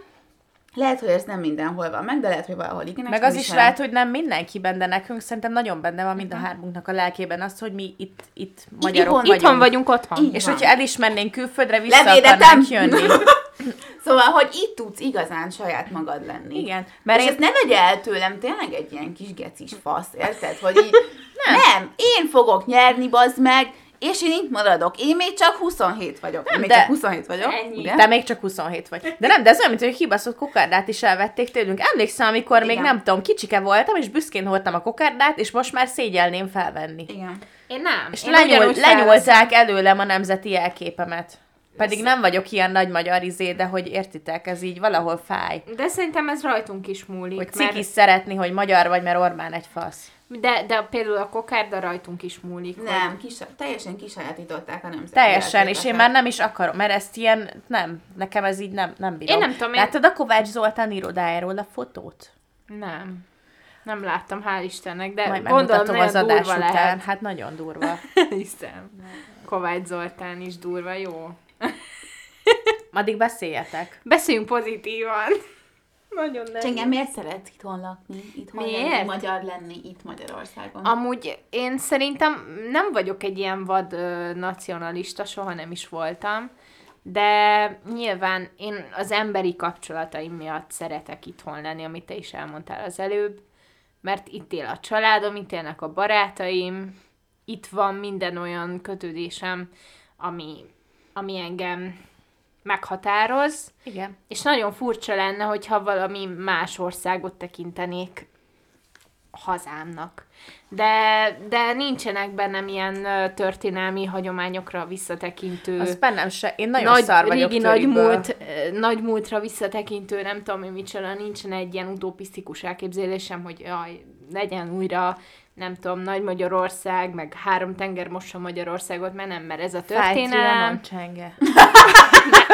lehet, hogy ez nem mindenhol van meg, de lehet, hogy valahol igen. Meg az nem is ismerem. lehet, hogy nem mindenkiben, de nekünk szerintem nagyon benne van mind a hármunknak a lelkében az, hogy mi itt, itt magyarok itthon- vagyunk. Itthon vagyunk otthon. Így És van. hogyha elismernénk külföldre, vissza Levédetem! akarnánk jönni. Szóval, hogy itt tudsz igazán saját magad lenni. Igen, Mert és én- ezt ne vegye el tőlem tényleg egy ilyen kis gecis fasz, érted? Hogy így, nem. nem, én fogok nyerni, bazd meg, és én itt maradok. Én még csak 27 vagyok. Én még de- csak 27 vagyok, Ennyi. ugye? Te még csak 27 vagy. De nem, de ez olyan, mint hogy kibaszott kokárdát is elvették tőlünk. Emlékszem, amikor még Igen. nem tudom, kicsike voltam, és büszkén hordtam a kokárdát, és most már szégyelném felvenni. Igen. Én nem. És Én felveszem. lenyúlták előlem a nemzeti jelképemet. Pedig nem vagyok ilyen nagy magyar izé, de hogy értitek, ez így valahol fáj. De szerintem ez rajtunk is múlik. Hogy mert cikis szeretni, hogy magyar vagy, mert Orbán egy fasz. De, de például a kokárda rajtunk is múlik. hogy- Nem, kis, teljesen kisajátították a nemzeti Teljesen, és én már nem is akarom, mert ezt ilyen, nem, nekem ez így nem, nem bírom. Én nem tudom, én- Láttad a Kovács Zoltán irodájáról a fotót? Nem. Nem láttam, hál' Istennek, de Majd gondolom az adás durva után. lehet. Hát nagyon durva. Hiszem. Kovács Zoltán is durva, jó. Addig beszéljetek. Beszéljünk pozitívan. Nagyon nem. Csengem, miért szeretsz itthon lakni? Itthon Miért? lenni, magyar lenni itt Magyarországon? Amúgy én szerintem nem vagyok egy ilyen vad ö, nacionalista, soha nem is voltam, de nyilván én az emberi kapcsolataim miatt szeretek itthon lenni, amit te is elmondtál az előbb, mert itt él a családom, itt élnek a barátaim, itt van minden olyan kötődésem, ami, ami engem meghatároz, Igen. és nagyon furcsa lenne, hogyha valami más országot tekintenék hazámnak. De, de nincsenek bennem ilyen történelmi hagyományokra visszatekintő, Az bennem se. Én nagyon nagy, szar vagyok régi nagy, múlt, nagy múltra visszatekintő, nem tudom, hogy micsoda, nincsen egy ilyen utopisztikus elképzelésem, hogy jaj, legyen újra, nem tudom, Nagy Magyarország, meg három tenger mossa Magyarországot, mert nem, mert ez a Fájt történelem. Csenge.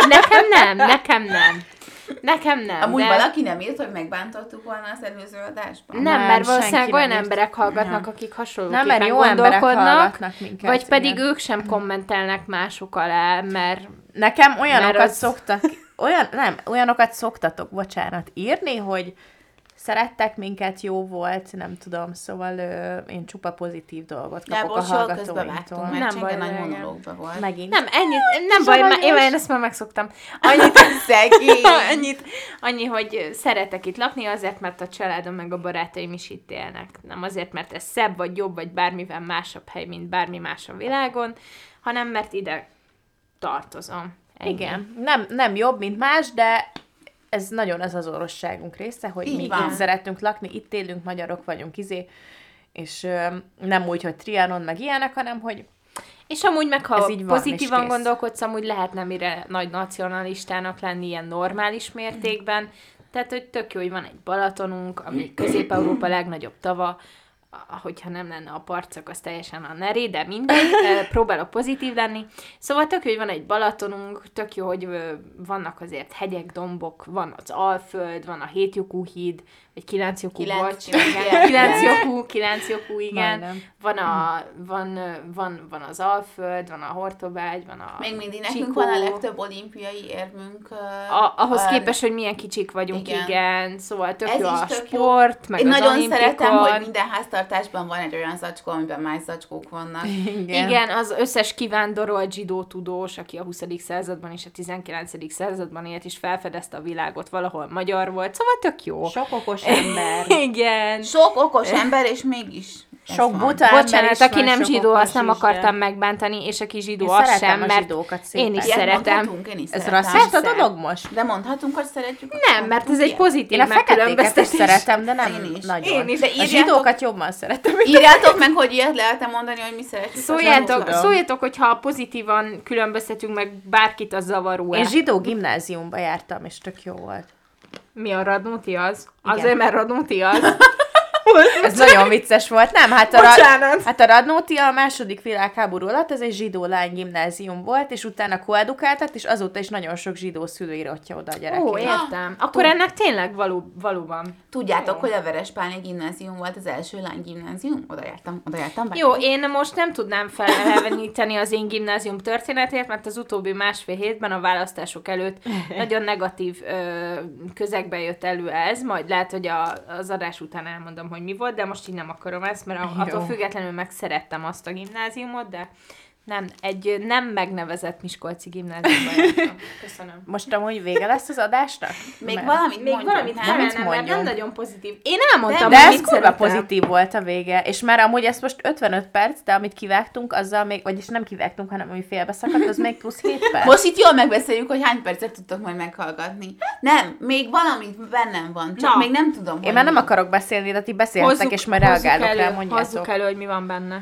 Nekem nem, nekem nem. Nekem nem. Amúgy de... valaki nem írt, hogy megbántottuk volna az előző adásban? Nem, Nem, mert valószínűleg olyan nem írt. emberek hallgatnak, akik hasonlóképpen Nem, mert jó emberek gondolkodnak, hallgatnak minket. vagy pedig igen. ők sem kommentelnek mások alá, mert Nekem olyanokat Mert az... szoktak, olyan, nem, olyanokat szoktatok, bocsánat, írni, hogy szerettek minket, jó volt, nem tudom, szóval ö, én csupa pozitív dolgot kapok Gábor, a hallgatóimtól. mert Nem baj, nagy drágám. monológban volt. Megint. nem, ennyit, nem baj, már, én, én ezt már megszoktam. Annyit, Szegény! annyit, annyi, hogy szeretek itt lakni azért, mert a családom meg a barátaim is itt élnek. Nem azért, mert ez szebb, vagy jobb, vagy bármivel másabb hely, mint bármi más a világon, hanem mert ide tartozom. Ennyi. Igen, nem, nem jobb, mint más, de ez nagyon az az orosságunk része, hogy Így mi van. itt szeretünk lakni, itt élünk, magyarok vagyunk, izé, és ö, nem úgy, hogy Trianon meg ilyenek, hanem hogy És amúgy meg, ha így van, pozitívan gondolkodsz, amúgy lehetne mire nagy nacionalistának lenni ilyen normális mértékben. Tehát, hogy tök jó, hogy van egy Balatonunk, ami Közép-Európa legnagyobb tava, hogyha nem lenne a partszak, az teljesen a neré, de mindegy, próbálok pozitív lenni. Szóval tök jó, hogy van egy Balatonunk, tök jó, hogy vannak azért hegyek, dombok, van az Alföld, van a hétjukú híd, vagy kilencjukú, Kilenc- bocs, kilenc- igen, kilencjukú, kilencjukú, igen. Majdnem. Van, a, van, ö, van, van az Alföld, van a Hortobágy, van a Még mindig nekünk Csikó. van a legtöbb olimpiai érmünk. A, ahhoz ö, képest, hogy milyen kicsik vagyunk, igen. Igen. igen. Szóval tök Ez jó a tök jó. sport, meg Én az nagyon olimpikon. szeretem, hogy minden háztartásban van egy olyan zacskó, amiben más zacskók vannak. igen. Igen, az összes kivándorolt zsidó tudós, aki a 20. században és a 19. században élt, és felfedezte a világot, valahol magyar volt, szóval tök jó. Sok okos ember. Igen. Sok okos ember, és mégis Sok van. buta ember Bocsánat, is aki van, nem zsidó, okos azt nem akartam megbántani, és aki zsidó, Én az szeretem sem, a mert zsidókat szépen. én is Ilyet szeretem. Én is Ez rasszista Persze. dolog most? De mondhatunk, hogy szeretjük? Nem, mert ez egy pozitív Én a feketéket is megkülönböztetés. szeretem, de nem Én is. nagyon. Én is. De A írjátok- zsidókat jobban szeretem. Írjátok meg, hogy ilyet lehet mondani, hogy mi szeretjük. Szóljátok, szóljátok, hogyha pozitívan különböztetünk meg bárkit, az zavaró Én zsidó gimnáziumba jártam, és tök jó volt. Mi a Radnóti az? Igen. Azért, mert Radnóti az. Ez nagyon vicces volt, nem? Hát a, Bocsánat. Hát a Radnóti a második világháború alatt, ez egy zsidó lány gimnázium volt, és utána koedukáltat, és azóta is nagyon sok zsidó szülő írottja oda a Ó, gyerekének. értem. Akkor ennek tényleg való, valóban. Tudjátok, hogy a Verespálni gimnázium volt az első lány gimnázium? Oda jártam, oda jártam. be. Jó, én most nem tudnám feleleveníteni az én gimnázium történetét, mert az utóbbi másfél hétben a választások előtt nagyon negatív ö, közegbe jött elő ez, majd lehet, hogy a, az adás után elmondom, hogy mi volt, de most így nem akarom ezt, mert a, attól Jó. függetlenül megszerettem azt a gimnáziumot, de nem, egy nem megnevezett Miskolci gimnáziumban jártam. Köszönöm. Most amúgy vége lesz az adásnak? Még Mert- valamit Még mondjunk, valamit nem? kellene, mert nem mondjunk. nagyon pozitív. Én elmondtam, De hogy ez kurva pozitív volt a vége, és már amúgy ez most 55 perc, de amit kivágtunk, azzal még, vagyis nem kivágtunk, hanem ami félbeszakadt, az még plusz 7 perc. Most itt jól megbeszéljük, hogy hány percet tudtok majd meghallgatni. Nem, még valamit bennem van, csak Na. még nem tudom, Én már nem akarok beszélni, de ti beszéltek, és majd hozzuk reagálok elő, rá, Hozzuk mondjátok. elő, hogy mi van benne.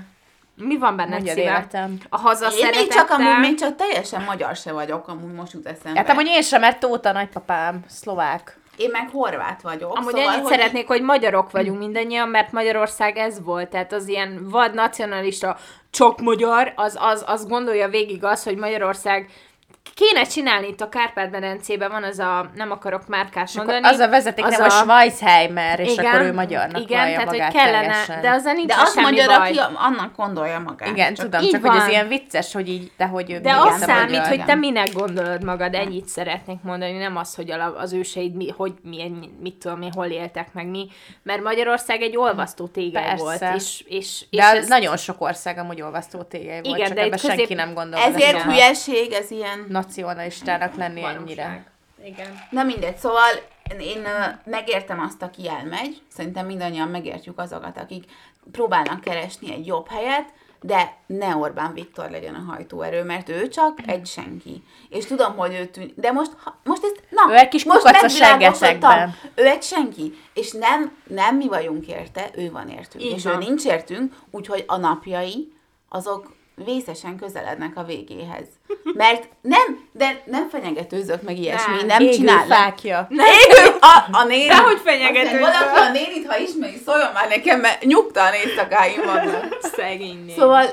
Mi van benne, Mondjad szívem? életem. A haza Én még csak amúgy még csak teljesen magyar se vagyok, amúgy most jut eszembe. Hát amúgy én sem, mert Tóta nagypapám, szlovák. Én meg horvát vagyok. Amúgy szóval, ennyit hogy szeretnék, hogy magyarok vagyunk mindannyian, mert Magyarország ez volt, tehát az ilyen vad nacionalista, csak magyar, az, az, az gondolja végig az, hogy Magyarország kéne csinálni itt a Kárpát-medencében, van az a, nem akarok márkát mondani. Az a vezeték az nem a, Schweizheimer, és igen, akkor ő magyarnak Igen, vallja tehát hogy magát kellene, teljesen. de azzal nincs De az magyar, baj. aki annak gondolja magát. Igen, Csak tudom, csak hogy ez van. ilyen vicces, hogy így, de hogy ő De az számít, magyar. hogy te minek gondolod magad, ennyit szeretnék mondani, nem az, hogy a- az őseid mi, hogy milyen, mit tudom én, hol éltek meg mi, mert Magyarország egy olvasztó tégely volt, és, és, és De ez, ez nagyon sok ország amúgy olvasztó tégely volt, Igen, csak de ebbe itt közép- senki nem gondol. Ezért hülyeség, ez ilyen... nacionalistának lenni ennyire. valóság. Igen. Na mindegy, szóval én megértem azt, aki elmegy, szerintem mindannyian megértjük azokat, akik próbálnak keresni egy jobb helyet, de ne Orbán Viktor legyen a hajtóerő, mert ő csak egy senki. És tudom, hogy ő tűn... De most, ha- most ezt, na, Ő egy kis most megvilágosodtam. Ő egy senki. És nem, nem mi vagyunk érte, ő van értünk. Így és van. ő nincs értünk, úgyhogy a napjai, azok vészesen közelednek a végéhez. Mert nem, de nem fenyegetőzök meg ilyesmi, Nem, nem, Égő csinálok. fákja. Égő, a, a néni. Dehogy fenyegetőzök. Valaki a nénit, ha ismeri, szóljon már nekem, mert nyugtalan éjszakáim vannak. Szegény néni. Szóval,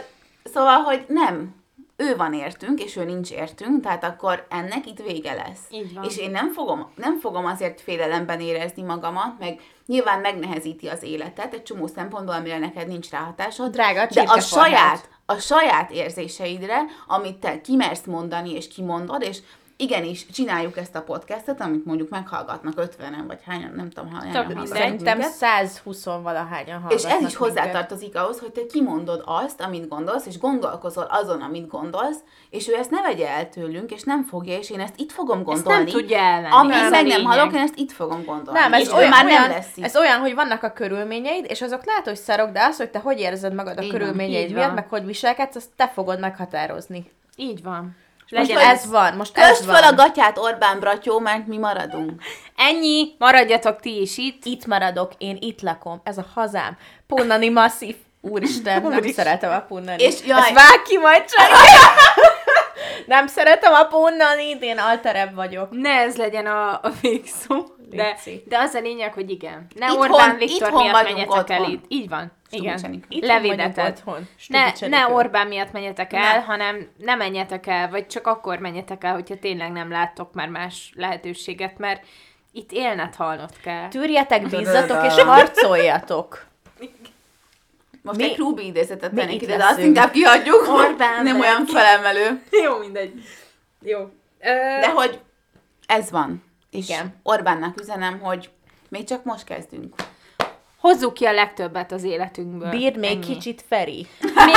szóval, hogy nem. Ő van értünk, és ő nincs értünk, tehát akkor ennek itt vége lesz. Így van. És én nem fogom, nem fogom azért félelemben érezni magamat, meg nyilván megnehezíti az életet egy csomó szempontból, amire neked nincs ráhatásod. Drága de a saját, a saját érzéseidre, amit te kimersz mondani, és kimondod, és igenis, csináljuk ezt a podcastet, amit mondjuk meghallgatnak 50-en, vagy hányan, nem tudom, hányan Tök hallgatnak. Szerintem minket. 120 valahányan És hallgatnak ez is minket. hozzátartozik ahhoz, hogy te kimondod azt, amit gondolsz, és gondolkozol azon, amit gondolsz, és ő ezt ne vegye el tőlünk, és nem fogja, és én ezt itt fogom Ezt gondolni. nem tudja elvenni. Amíg meg nem hallok, én ezt itt fogom gondolni. Nem, ez és ő olyan, már olyan, nem lesz itt. ez olyan, hogy vannak a körülményeid, és azok lehet, hogy szarok, de az, hogy te hogy érzed magad a Így van, körülményeid így miatt, van. meg hogy viselkedsz, azt te fogod meghatározni. Így van. És Most legyen ez van, most ez Kösd van. fel a gatyát, Orbán Bratyó, mert mi maradunk. Ennyi, maradjatok ti is itt. Itt maradok, én itt lakom, ez a hazám. Punnani masszív. Úristen, nem Úristen. szeretem a punnani. És jaj. Ezt vág ki majd csak. nem szeretem a punnanit, én alterebb vagyok. Ne ez legyen a, a végszó. De, de az a lényeg, hogy igen. Ne Itthon- Orbán Viktor itthon miatt vagyunk menjetek el otthon. itt. Így van. Igen. Itt otthon. Ne, ne Orbán miatt menjetek el, Ne. hanem ne menjetek el, vagy csak akkor menjetek el, hogyha tényleg nem láttok már más lehetőséget, mert itt élned halnod kell. Tűrjetek, bízzatok és harcoljatok. Most Mi- egy Rubi idézetet tennék ide, de azt inkább kihagyjuk. Orbán nem olyan felemelő. Jó, mindegy. Jó. De hogy ez van. És Igen. Orbánnak üzenem, hogy még csak most kezdünk. Hozzuk ki a legtöbbet az életünkből. Bírd még Ennyi. kicsit, Feri. Mi,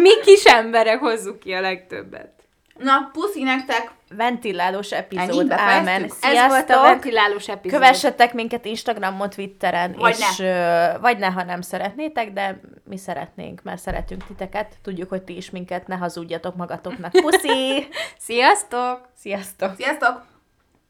mi kis emberek hozzuk ki a legtöbbet. Na, puszi nektek! Ventilálós epizód, ámen. Ez volt a Sziasztok! ventilálós epizód. Kövessetek minket Instagramon, Twitteren, Vagy és ne. vagy ne, ha nem szeretnétek, de mi szeretnénk, mert szeretünk titeket. Tudjuk, hogy ti is minket, ne hazudjatok magatoknak. Puszi! Sziasztok! Sziasztok! Sziasztok!